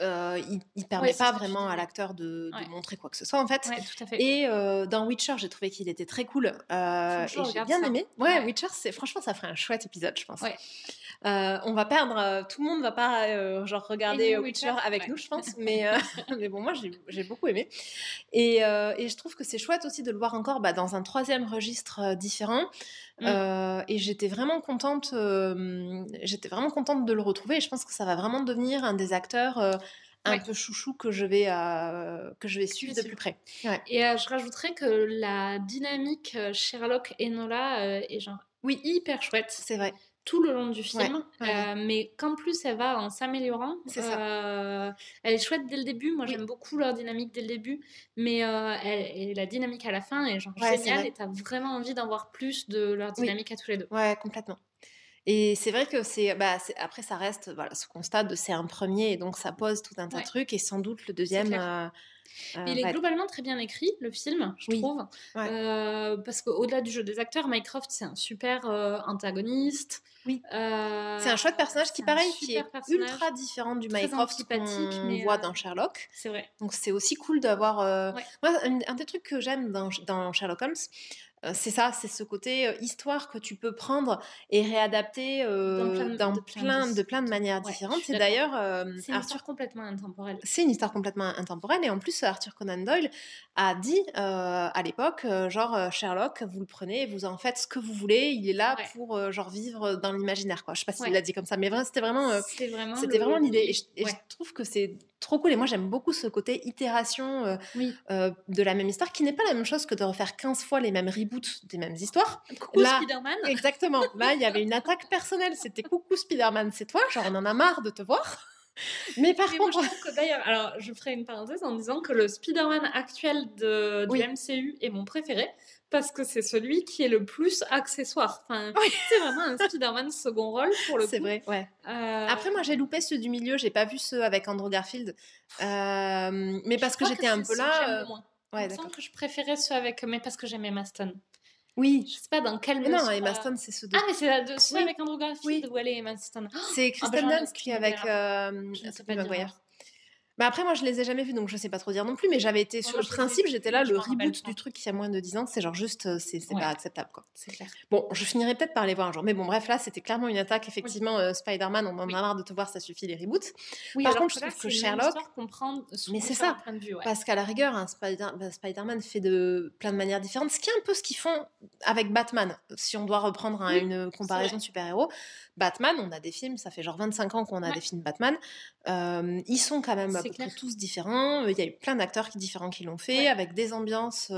euh, il, il permet pas vraiment à l'acteur de, montrer quoi que ce soit en fait. Tout à fait. Et dans Witcher, j'ai trouvé qu'il était très cool. et j'ai bien aimé. Ouais, Witcher, c'est franchement ça ferait un chouette épisode, je pense. On va perdre, tout le monde va pas genre regarder Witcher avec nous, je pense, [laughs] mais, [laughs] mais bon, moi j'ai beaucoup aimé. Et, et, je trouve que c'est chouette aussi de le voir encore bah, dans un troisième registre différent. Mmh. et j'étais vraiment contente, j'étais vraiment contente de le retrouver. Et je pense que ça va vraiment devenir un des acteurs un peu chouchou que je vais, euh, que je vais suivre de plus près. Et euh, je rajouterais que la dynamique euh, Sherlock et Nola est genre oui. hyper chouette. C'est vrai. Tout le long du film, mais qu'en plus elle va en s'améliorant. Ça. elle est chouette dès le début. Moi j'aime beaucoup leur dynamique dès le début, mais elle, la dynamique à la fin est genre géniale et t'as vraiment envie d'en voir plus de leur dynamique à tous les deux. Ouais, complètement. Et c'est vrai que c'est, bah, après ça reste voilà, ce constat de c'est un premier et donc ça pose tout un tas de trucs et sans doute le deuxième. Euh, euh, il est globalement très bien écrit, le film, je trouve. Euh, parce qu'au-delà du jeu des acteurs, Mycroft, c'est un super antagoniste. Oui. c'est un chouette personnage qui, pareil, qui est ultra différent du Mycroft qu'on voit dans Sherlock. C'est vrai. Donc c'est aussi cool d'avoir. Moi, un, un, des trucs que j'aime dans, dans Sherlock Holmes, c'est ça, c'est ce côté histoire que tu peux prendre et réadapter dans plein, de, plein, de, manières différentes. C'est d'ailleurs c'est une histoire complètement intemporelle. C'est une histoire complètement intemporelle et en plus Arthur Conan Doyle a dit à l'époque genre Sherlock, vous le prenez, vous en faites ce que vous voulez, il est là pour genre vivre dans l'imaginaire quoi. Je sais pas s'il l'a dit comme ça, mais c'était vraiment c'était vraiment, l'idée et, je, trouve que c'est trop cool. Et moi, j'aime beaucoup ce côté itération euh, euh, de la même histoire, qui n'est pas la même chose que de refaire 15 fois les mêmes reboots des mêmes histoires. Coucou Spider-Man Exactement. Là, il y avait une attaque personnelle. C'était coucou Spider-Man, c'est toi. Genre, on en a marre de te voir. Mais par contre. d'ailleurs, alors je ferai une parenthèse en disant que le Spider-Man actuel de, du MCU est mon préféré parce que c'est celui qui est le plus accessoire. Enfin, C'est vraiment un Spider-Man second rôle pour le coup. C'est vrai, ouais. Euh, Après, moi, j'ai loupé ceux du milieu, j'ai pas vu ceux avec Andrew Garfield. Euh, mais parce que j'étais un peu là. Euh... Ouais, Il me semble que je préférais ceux avec. Mais parce que j'aimais Maston. Oui. Je sais pas dans quel. Non, Emma Stone, c'est ceux de. Ah, mais c'est de ceux avec Andrew Garfield oui. où elle est Emma Stone. C'est ah, bah, Kristen Dunst qui est avec euh, Maguire. Bah après, moi, je les ai jamais vus, donc je sais pas trop dire non plus, mais j'avais été sur le principe, j'étais là, le reboot du truc qui a moins de 10 ans, c'est genre juste, euh, c'est pas acceptable, quoi. C'est clair. Bon, je finirai peut-être par les voir un jour, mais bon, bref, là, c'était clairement une attaque, effectivement, euh, Spider-Man, on en a marre de te voir, ça suffit, les reboots. par contre, je trouve que Sherlock. Mais c'est ça, parce qu'à la rigueur, un bah, Spider-Man fait de plein de manières différentes, ce qui est un peu ce qu'ils font avec Batman, si on doit reprendre une comparaison de super-héros. Batman, on a des films, ça fait genre 25 ans qu'on a des films Batman. Euh, ils sont quand même tous différents. Il y a eu plein d'acteurs différents qui l'ont fait, avec des ambiances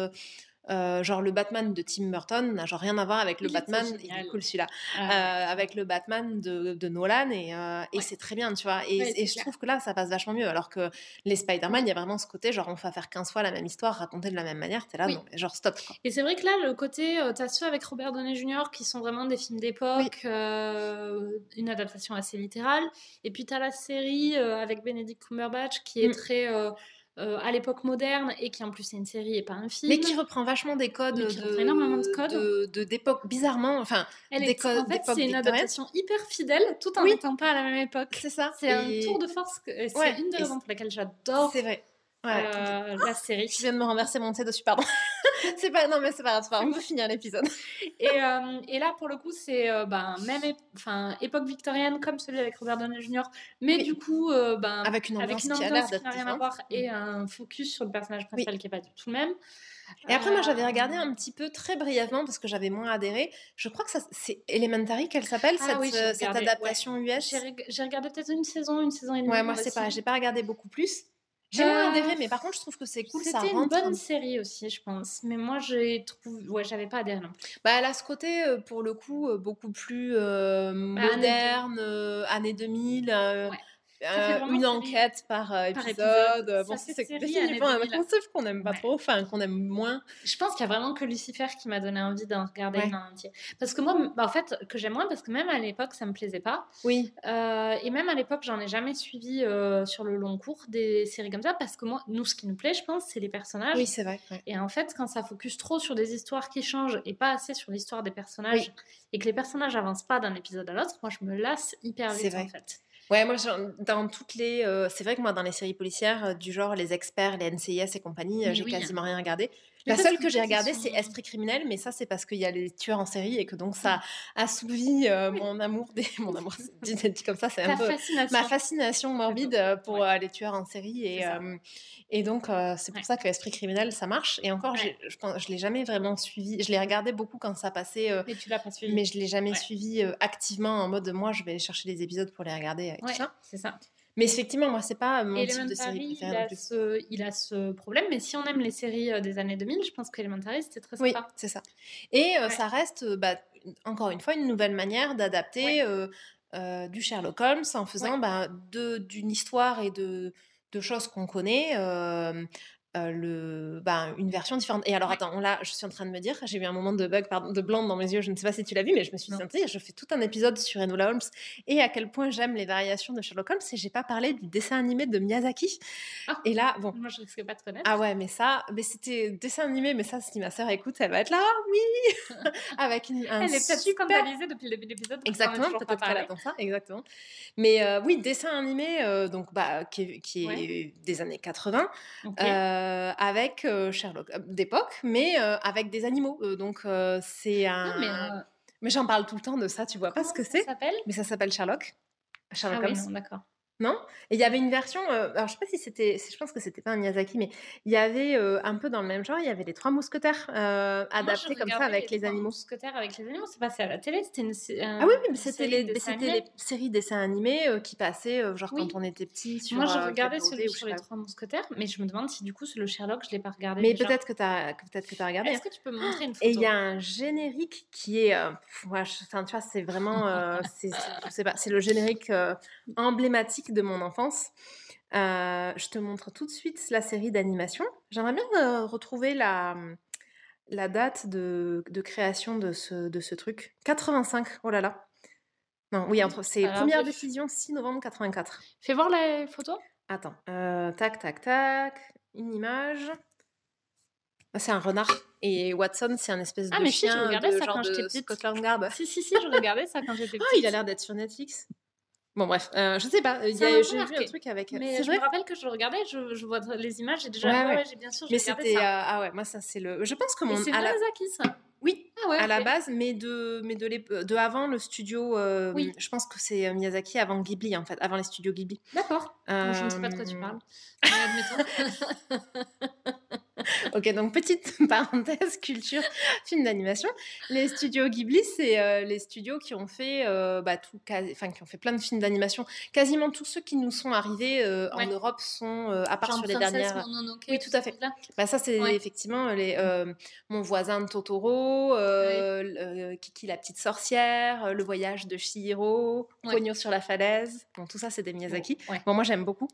euh, genre le Batman de Tim Burton n'a genre rien à voir avec le Batman, il est cool celui-là, ah euh, avec le Batman de, de Nolan et, euh, et c'est très bien, tu vois. Et, je trouve que là, ça passe vachement mieux. Alors que les Spider-Man, il y a vraiment ce côté, genre on va faire 15 fois la même histoire, raconter de la même manière, t'es là, genre stop. Et c'est vrai que là, le côté, t'as ceux avec Robert Downey Jr. qui sont vraiment des films d'époque, une adaptation assez littérale. Et puis t'as la série avec Benedict Cumberbatch qui est mm. très euh, à l'époque moderne et qui en plus est une série et pas un film. Mais qui reprend vachement des codes de, énormément de codes d'époque bizarrement enfin Elle des codes en fait c'est une adaptation hyper fidèle tout en n'étant pas à la même époque. C'est ça. C'est un tour de force c'est une des raisons pour lesquelles j'adore. C'est vrai. Euh, la série. Je viens de me renverser mon thé dessus, pardon. [laughs] c'est pas, non, mais c'est pas grave, pas on peut finir l'épisode. et, euh, et, là, pour le coup, c'est euh, ben, même enfin, époque victorienne, comme celui avec Robert Downey Jr., mais du coup, ben, avec une ambiance, qui, n'a rien à voir et un focus sur le personnage principal qui est pas du tout le même. Et après, moi, j'avais regardé un petit peu très brièvement parce que j'avais moins adhéré. Je crois que c'est Elementary qu'elle s'appelle, ah cette, cette, adaptation US. J'ai regardé peut-être une saison, une saison et demie. Ouais, moi, c'est pas, j'ai pas regardé beaucoup plus. J'ai moins adhéré, mais par contre, je trouve que c'est cool. C'était une bonne série aussi, je pense. Mais moi, j'ai trouvé. Ouais, j'avais pas adhéré non plus. Bah, elle a ce côté, euh, pour le coup, euh, beaucoup plus euh, bah, moderne, années 2000. Ouais. Euh, une enquête par, euh, épisode. Bon, c'est définitivement un concept qu'on aime pas trop, enfin qu'on aime moins. Je pense qu'il y a vraiment que Lucifer qui m'a donné envie d'en regarder ouais. un entier. Parce que moi, bah, en fait, que j'aime moins, parce que même à l'époque, ça me plaisait pas. Oui. Euh, et même à l'époque, j'en ai jamais suivi sur le long cours des séries comme ça, parce que moi, nous, ce qui nous plaît, je pense, c'est les personnages. Oui, c'est vrai. Et en fait, quand ça focus trop sur des histoires qui changent et pas assez sur l'histoire des personnages, et que les personnages avancent pas d'un épisode à l'autre, moi, je me lasse hyper vite, en fait. Ouais, moi, dans toutes les. Euh, c'est vrai que moi, dans les séries policières, euh, du genre les experts, les NCIS et compagnie, euh, j'ai quasiment rien regardé. La seule que j'ai regardée, c'est Esprit criminel, mais ça, c'est parce qu'il y a les tueurs en série et que donc ça assouvit euh, mon amour des. [laughs] Mon amour, dit, dit comme ça, c'est un peu. Ma fascination morbide euh, pour euh, les tueurs en série. Et, et donc, c'est pour ça que Esprit criminel, ça marche. Et encore, je je l'ai jamais vraiment suivi. Je l'ai regardé beaucoup quand ça passait. mais tu l'as pas suivi. Mais je l'ai jamais suivi activement en mode moi, je vais chercher les épisodes pour les regarder et tout ça. C'est ça. Mais effectivement, moi, c'est pas mon type de série Il a, ce, il a ce problème, mais si on aime les séries euh, des années 2000, je pense qu'Elementary, c'était très sympa. Oui, c'est ça. Et euh, ça reste, euh, bah, encore une fois, une nouvelle manière d'adapter du Sherlock Holmes en faisant bah, d'une histoire et de, de choses qu'on connaît le, ben, une version différente. Et alors, attends, là, je suis en train de me dire, j'ai eu un moment de bug, pardon, de blanc dans mes yeux, je ne sais pas si tu l'as vu, mais je me suis dit, je fais tout un épisode sur Enola Holmes et à quel point j'aime les variations de Sherlock Holmes et j'ai pas parlé du dessin animé de Miyazaki. Ah, et là, bon. Moi, je risque pas de connaître. Ah ouais, mais ça, mais c'était dessin animé, mais ça, si ma sœur écoute, elle va être là, oui [laughs] Avec une, un Elle est peut-être super... depuis le début de l'épisode. Exactement, peut-être qu'elle attend ça, exactement. Mais euh, oui, dessin animé, euh, donc, bah, qui, qui est des années 80, euh, avec euh, Sherlock euh, d'époque, mais euh, avec des animaux. donc c'est un. mais, j'en parle tout le temps de ça, tu vois pas ce que c'est. Mais ça s'appelle Sherlock. Sherlock ah Holmes. d'accord. Non? Et il y avait une version, euh, alors je sais pas si c'était, je pense que c'était pas un Miyazaki, mais il y avait euh, un peu dans le même genre, il y avait les trois mousquetaires euh, adaptés comme ça avec les, animaux. Mousquetaires avec les animaux, c'est passé à la télé, c'était une. ah oui, mais c'était les, les, séries dessins animés qui passaient genre quand on était petit. Sur, Moi, je regardais celui sur les trois mousquetaires, mais je me demande si du coup le Sherlock, je l'ai pas regardé. Mais peut-être que tu as, peut-être que regardé. Est-ce hein. que tu peux me montrer une photo Et il y a un générique qui est, ouais, tu vois, c'est vraiment, c'est, pas, c'est le générique emblématique de mon enfance. Euh, je te montre tout de suite la série d'animation. J'aimerais bien euh, retrouver la, la date de, de, création de ce, de ce truc. 85, oh là là. Non, oui, entre c'est première décision 6 novembre 84. Fais voir les photos. Attends, euh, tac, tac, tac, une image. Ah, c'est un renard. Et Watson, c'est un espèce ah, de mais chien si, je regardais de, ça genre quand j'étais petite. Scotland Yard. si, si, si, je regardais ça quand [laughs] j'étais petite. Ah, il a l'air d'être sur Netflix. Bon, bref, euh, je sais pas. J'ai vu un truc avec. Mais je me rappelle que je regardais, je, je vois les images, j'ai déjà. Ouais, ouais. j'ai bien sûr. Mais c'était. Euh, ah ouais, moi, ça, c'est le. Je pense que mon. C'est Miyazaki, ça Oui, ah ouais, à la base, mais de, mais de, de avant le studio. Euh, oui. Je pense que c'est euh, Miyazaki avant Ghibli, en fait, avant les studios Ghibli. D'accord. Je ne sais pas de quoi tu parles. [laughs] Mais admettons. [laughs] [laughs] ok, donc petite [laughs] parenthèse culture film d'animation. Les studios Ghibli, c'est euh, les studios qui ont fait, euh, bah, tout, enfin qui ont fait plein de films d'animation. Quasiment tous ceux qui nous sont arrivés euh, en Europe sont, à part sur les dernières. oui, tout à fait. Bah, ça, c'est effectivement les, mon voisin de Totoro, Kiki la petite sorcière, le voyage de Shihiro, Pogno sur la falaise. Bon, tout ça, c'est des Miyazaki. Bon, moi, j'aime beaucoup.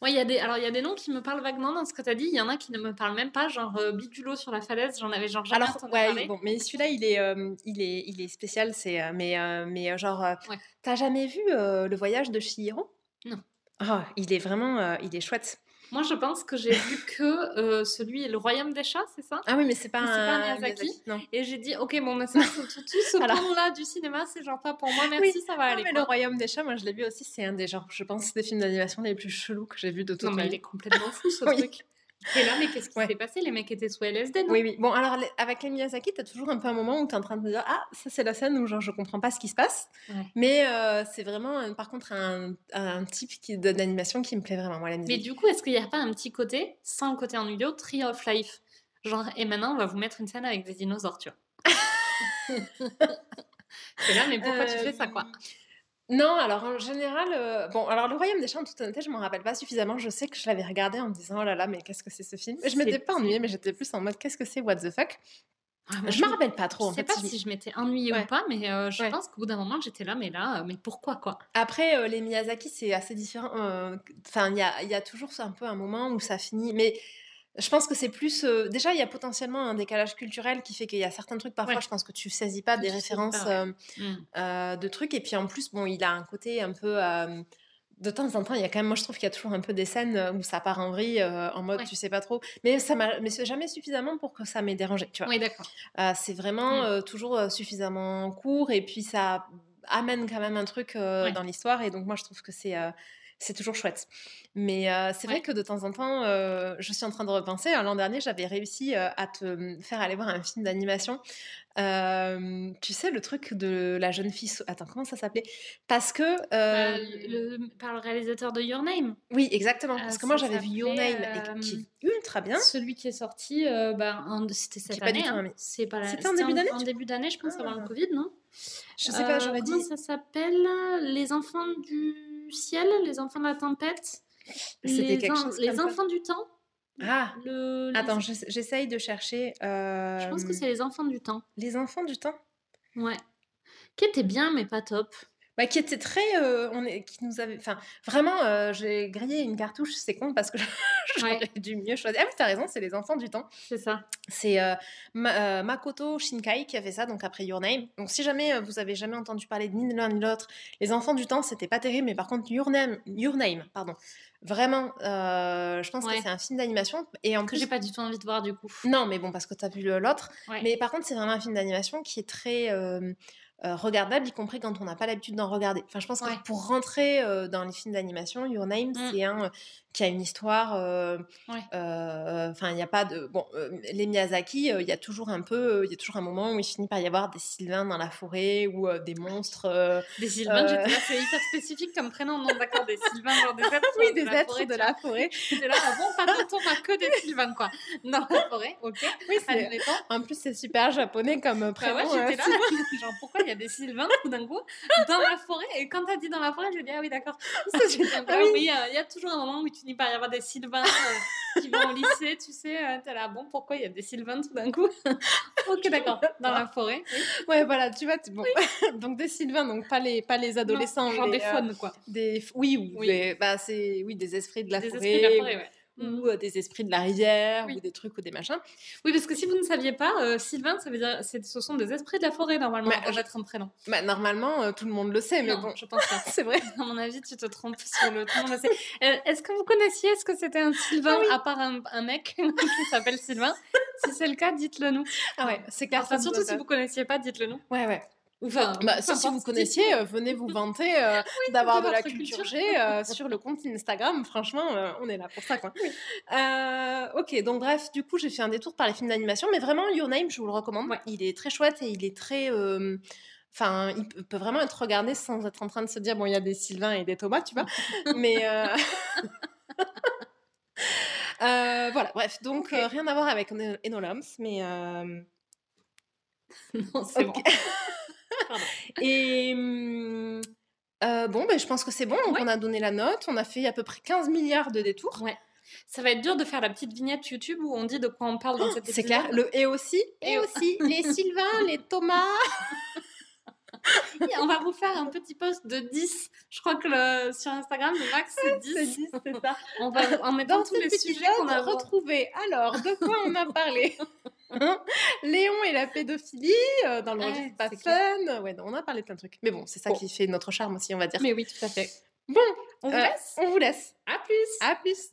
Moi, il y a des, alors il y a des noms qui me parlent vaguement dans ce que tu as dit. Il y en a qui ne me parlent même pas, genre euh, sur la falaise. J'en avais genre jamais alors, entendu ouais, Bon, mais celui-là, il est, euh, il est, il est spécial. C'est, euh, mais, mais genre, t'as jamais vu le voyage de Chihiro? Non. Oh, il est vraiment, il est chouette. Moi, je pense que j'ai vu que euh, celui, Le Royaume des Chats, c'est ça? Ah oui, mais c'est pas, un... Miyazaki. Non. Et j'ai dit, ok, bon, mais ça, tout, tout ce [laughs] pan-là du cinéma, c'est genre pas pour moi, merci, ça va aller. Mais Le Royaume des Chats, moi, je l'ai vu aussi, c'est un des genres, je pense, des films d'animation les plus chelous que j'ai vu de toute ma vie. il est complètement fou, ce [laughs] truc. Et là, mais qu'est-ce qui s'est passé? Les mecs étaient sous LSD, non? Oui, oui. Bon, alors, avec les Miyazaki, t'as toujours un peu un moment où t'es en train de te dire Ah, ça, c'est la scène où genre, je comprends pas ce qui se passe. Mais euh, c'est vraiment, par contre, un, un type d'animation qui me plaît vraiment, moi, la Mais du coup, est-ce qu'il n'y a pas un petit côté, sans le côté ennuyeux, Tree of Life? Genre, et maintenant, on va vous mettre une scène avec des dinosaures, tu vois. [laughs] [laughs] C'est là, mais pourquoi tu fais ça, quoi? Euh, non, alors en général, euh, bon, alors le Royaume des Champs, en toute honnêteté, je m'en rappelle pas suffisamment. Je sais que je l'avais regardé en me disant, oh là là, mais qu'est-ce que c'est ce film? Je m'étais pas ennuyée, mais j'étais plus en mode, qu'est-ce que c'est, what the fuck? Ah, Je me rappelle pas trop. Je sais pas si je m'étais ennuyée ou pas, mais euh, je pense qu'au bout d'un moment, j'étais là, mais là, euh, mais pourquoi quoi? Après, les Miyazaki, c'est assez différent. Enfin, il y a, y a toujours un peu un moment où ça finit, mais je pense que c'est plus. Euh, déjà, il y a potentiellement un décalage culturel qui fait qu'il y a certains trucs, parfois, je pense que tu saisis pas des références euh, mmh. euh, de trucs. Et puis en plus, bon, il a un côté un peu. de temps en temps, il y a quand même, moi je trouve qu'il y a toujours un peu des scènes où ça part en vrille, en mode tu sais pas trop. Mais ça m'a, mais c'est jamais suffisamment pour que ça m'ait dérangé, tu vois. Oui, d'accord. c'est vraiment mmh. toujours suffisamment court et puis ça amène quand même un truc dans l'histoire. Et donc moi je trouve que c'est c'est toujours chouette. Mais c'est vrai que de temps en temps, je suis en train de repenser. L'an dernier, j'avais réussi à te faire aller voir un film d'animation. tu sais, le truc de la jeune fille. Attends, comment ça s'appelait? Parce que. Le, par le réalisateur de Your Name. Oui, exactement. Parce que moi, j'avais vu Your Name et qui est ultra bien. Celui qui est sorti, bah, c'était cette année. Hein. C'est pas C'était en début d'année En début d'année, je pense, avant le ah. Covid, non? Je sais pas, j'aurais dit. Comment ça s'appelle? Les enfants du ciel, les enfants de la tempête Les enfants du temps Ah Attends, j'essaye de chercher. Je pense que c'est les enfants du temps. Les enfants du temps Ouais. Qui était bien, mais pas top. Bah, qui était très. Euh, on est, qui nous avait. Enfin, vraiment, euh, j'ai grillé une cartouche, c'est con parce que [laughs] j'aurais dû mieux choisir. Ah oui, t'as raison, c'est les enfants du temps. C'est ça. C'est euh, Makoto Shinkai qui a fait ça, donc après Your Name. Donc, si jamais vous avez jamais entendu parler de ni l'un ni l'autre, les enfants du temps, c'était pas terrible, mais par contre, Your Name, Your Name pardon. Vraiment, je pense que c'est un film d'animation. Et en que j'ai pas du tout envie de voir du coup. Non, mais bon, parce que t'as vu l'autre. Mais par contre, c'est vraiment un film d'animation qui est très euh, regardable, y compris quand on n'a pas l'habitude d'en regarder. Enfin, je pense que pour rentrer euh, dans les films d'animation, Your Name, mmh. c'est un qui a une histoire. Euh, enfin, il n'y a pas de. Bon, les Miyazaki, il y a toujours un peu. Il y a toujours un moment où il finit par y avoir des sylvains dans la forêt ou des monstres. des sylvains, j'étais là, c'est hyper spécifique comme prénom, [laughs] non, d'accord, des sylvains, genre des êtres. oui, des êtres de la forêt. J'étais là, ah bon, pas de on a que des [laughs] sylvains, quoi. Dans la forêt, ok. Oui, c'est. En plus, c'est super japonais comme bah prénom. ouais, j'étais là, [laughs] genre, pourquoi il y a des sylvains tout d'un coup dans la forêt? Et quand t'as dit dans la forêt, je dis, ah oui, d'accord. Ah oui, il y, a toujours un moment où tu finis par y avoir des sylvains euh, qui vont au lycée, tu sais. Euh, t'es là, bon, pourquoi il y a des sylvains tout d'un coup [laughs] Ok, d'accord, dans la forêt. Oui. Ouais, voilà, tu vois, bon. [laughs] donc des sylvains, donc pas les, pas les adolescents. genre des faunes, quoi. Des, oui, oui. Des, bah, c'est, oui, des esprits de la des forêt. Esprits de la forêt, ouais ou mmh. des esprits de la rivière, ou des trucs ou des machins. Oui, parce que si vous ne saviez pas, Sylvain, ça veut dire, ce sont des esprits de la forêt normalement, mais, être un prénom. Bah, normalement, tout le monde le sait, mais bon, je pense pas. [laughs] c'est vrai. À mon avis, tu te trompes sur le. Tout le monde le sait. Est-ce que vous connaissiez, est-ce que c'était un Sylvain ah à part un, un mec [laughs] qui s'appelle Sylvain? Si c'est le cas, dites-le nous. Ah ouais, c'est clair. surtout si vous connaissiez pas, dites-le nous. Ouais, ouais. Enfin, bah, si, vous connaissiez, euh, venez vous vanter euh, [laughs] d'avoir de la culture G euh, sur le compte Instagram. Franchement, on est là pour ça. Quoi. ok, donc bref, du coup, j'ai fait un détour par les films d'animation, mais vraiment, Your Name, je vous le recommande. Il est très chouette et il est très. Enfin, il peut vraiment être regardé sans être en train de se dire, bon, il y a des Sylvains et des Thomas, tu vois. [laughs] mais. [laughs] voilà, bref, donc rien à voir avec Enolams, mais. non, c'est bon. [laughs] Et mmh, bon, ben, je pense que c'est bon. Donc, on a donné la note. On a fait à peu près 15 milliards de détours. Ouais. Ça va être dur de faire la petite vignette YouTube où on dit de quoi on parle dans cette C'est clair. Le et aussi. Et, aussi. [laughs] les Sylvains, les Thomas. on va vous faire un petit post de 10. Je crois que le, sur Instagram, le max, c'est 10. c'est ça. On va en mettant tous les sujets qu'on a retrouvés. Alors, de quoi on a parlé [laughs] [laughs] Léon et la pédophilie euh, dans le registre pas fun. Ouais, on a parlé de plein de trucs. Mais bon, c'est ça qui fait notre charme aussi, on va dire. Mais oui, tout à fait. Bon, on vous euh, laisse. On vous laisse. À plus. À plus.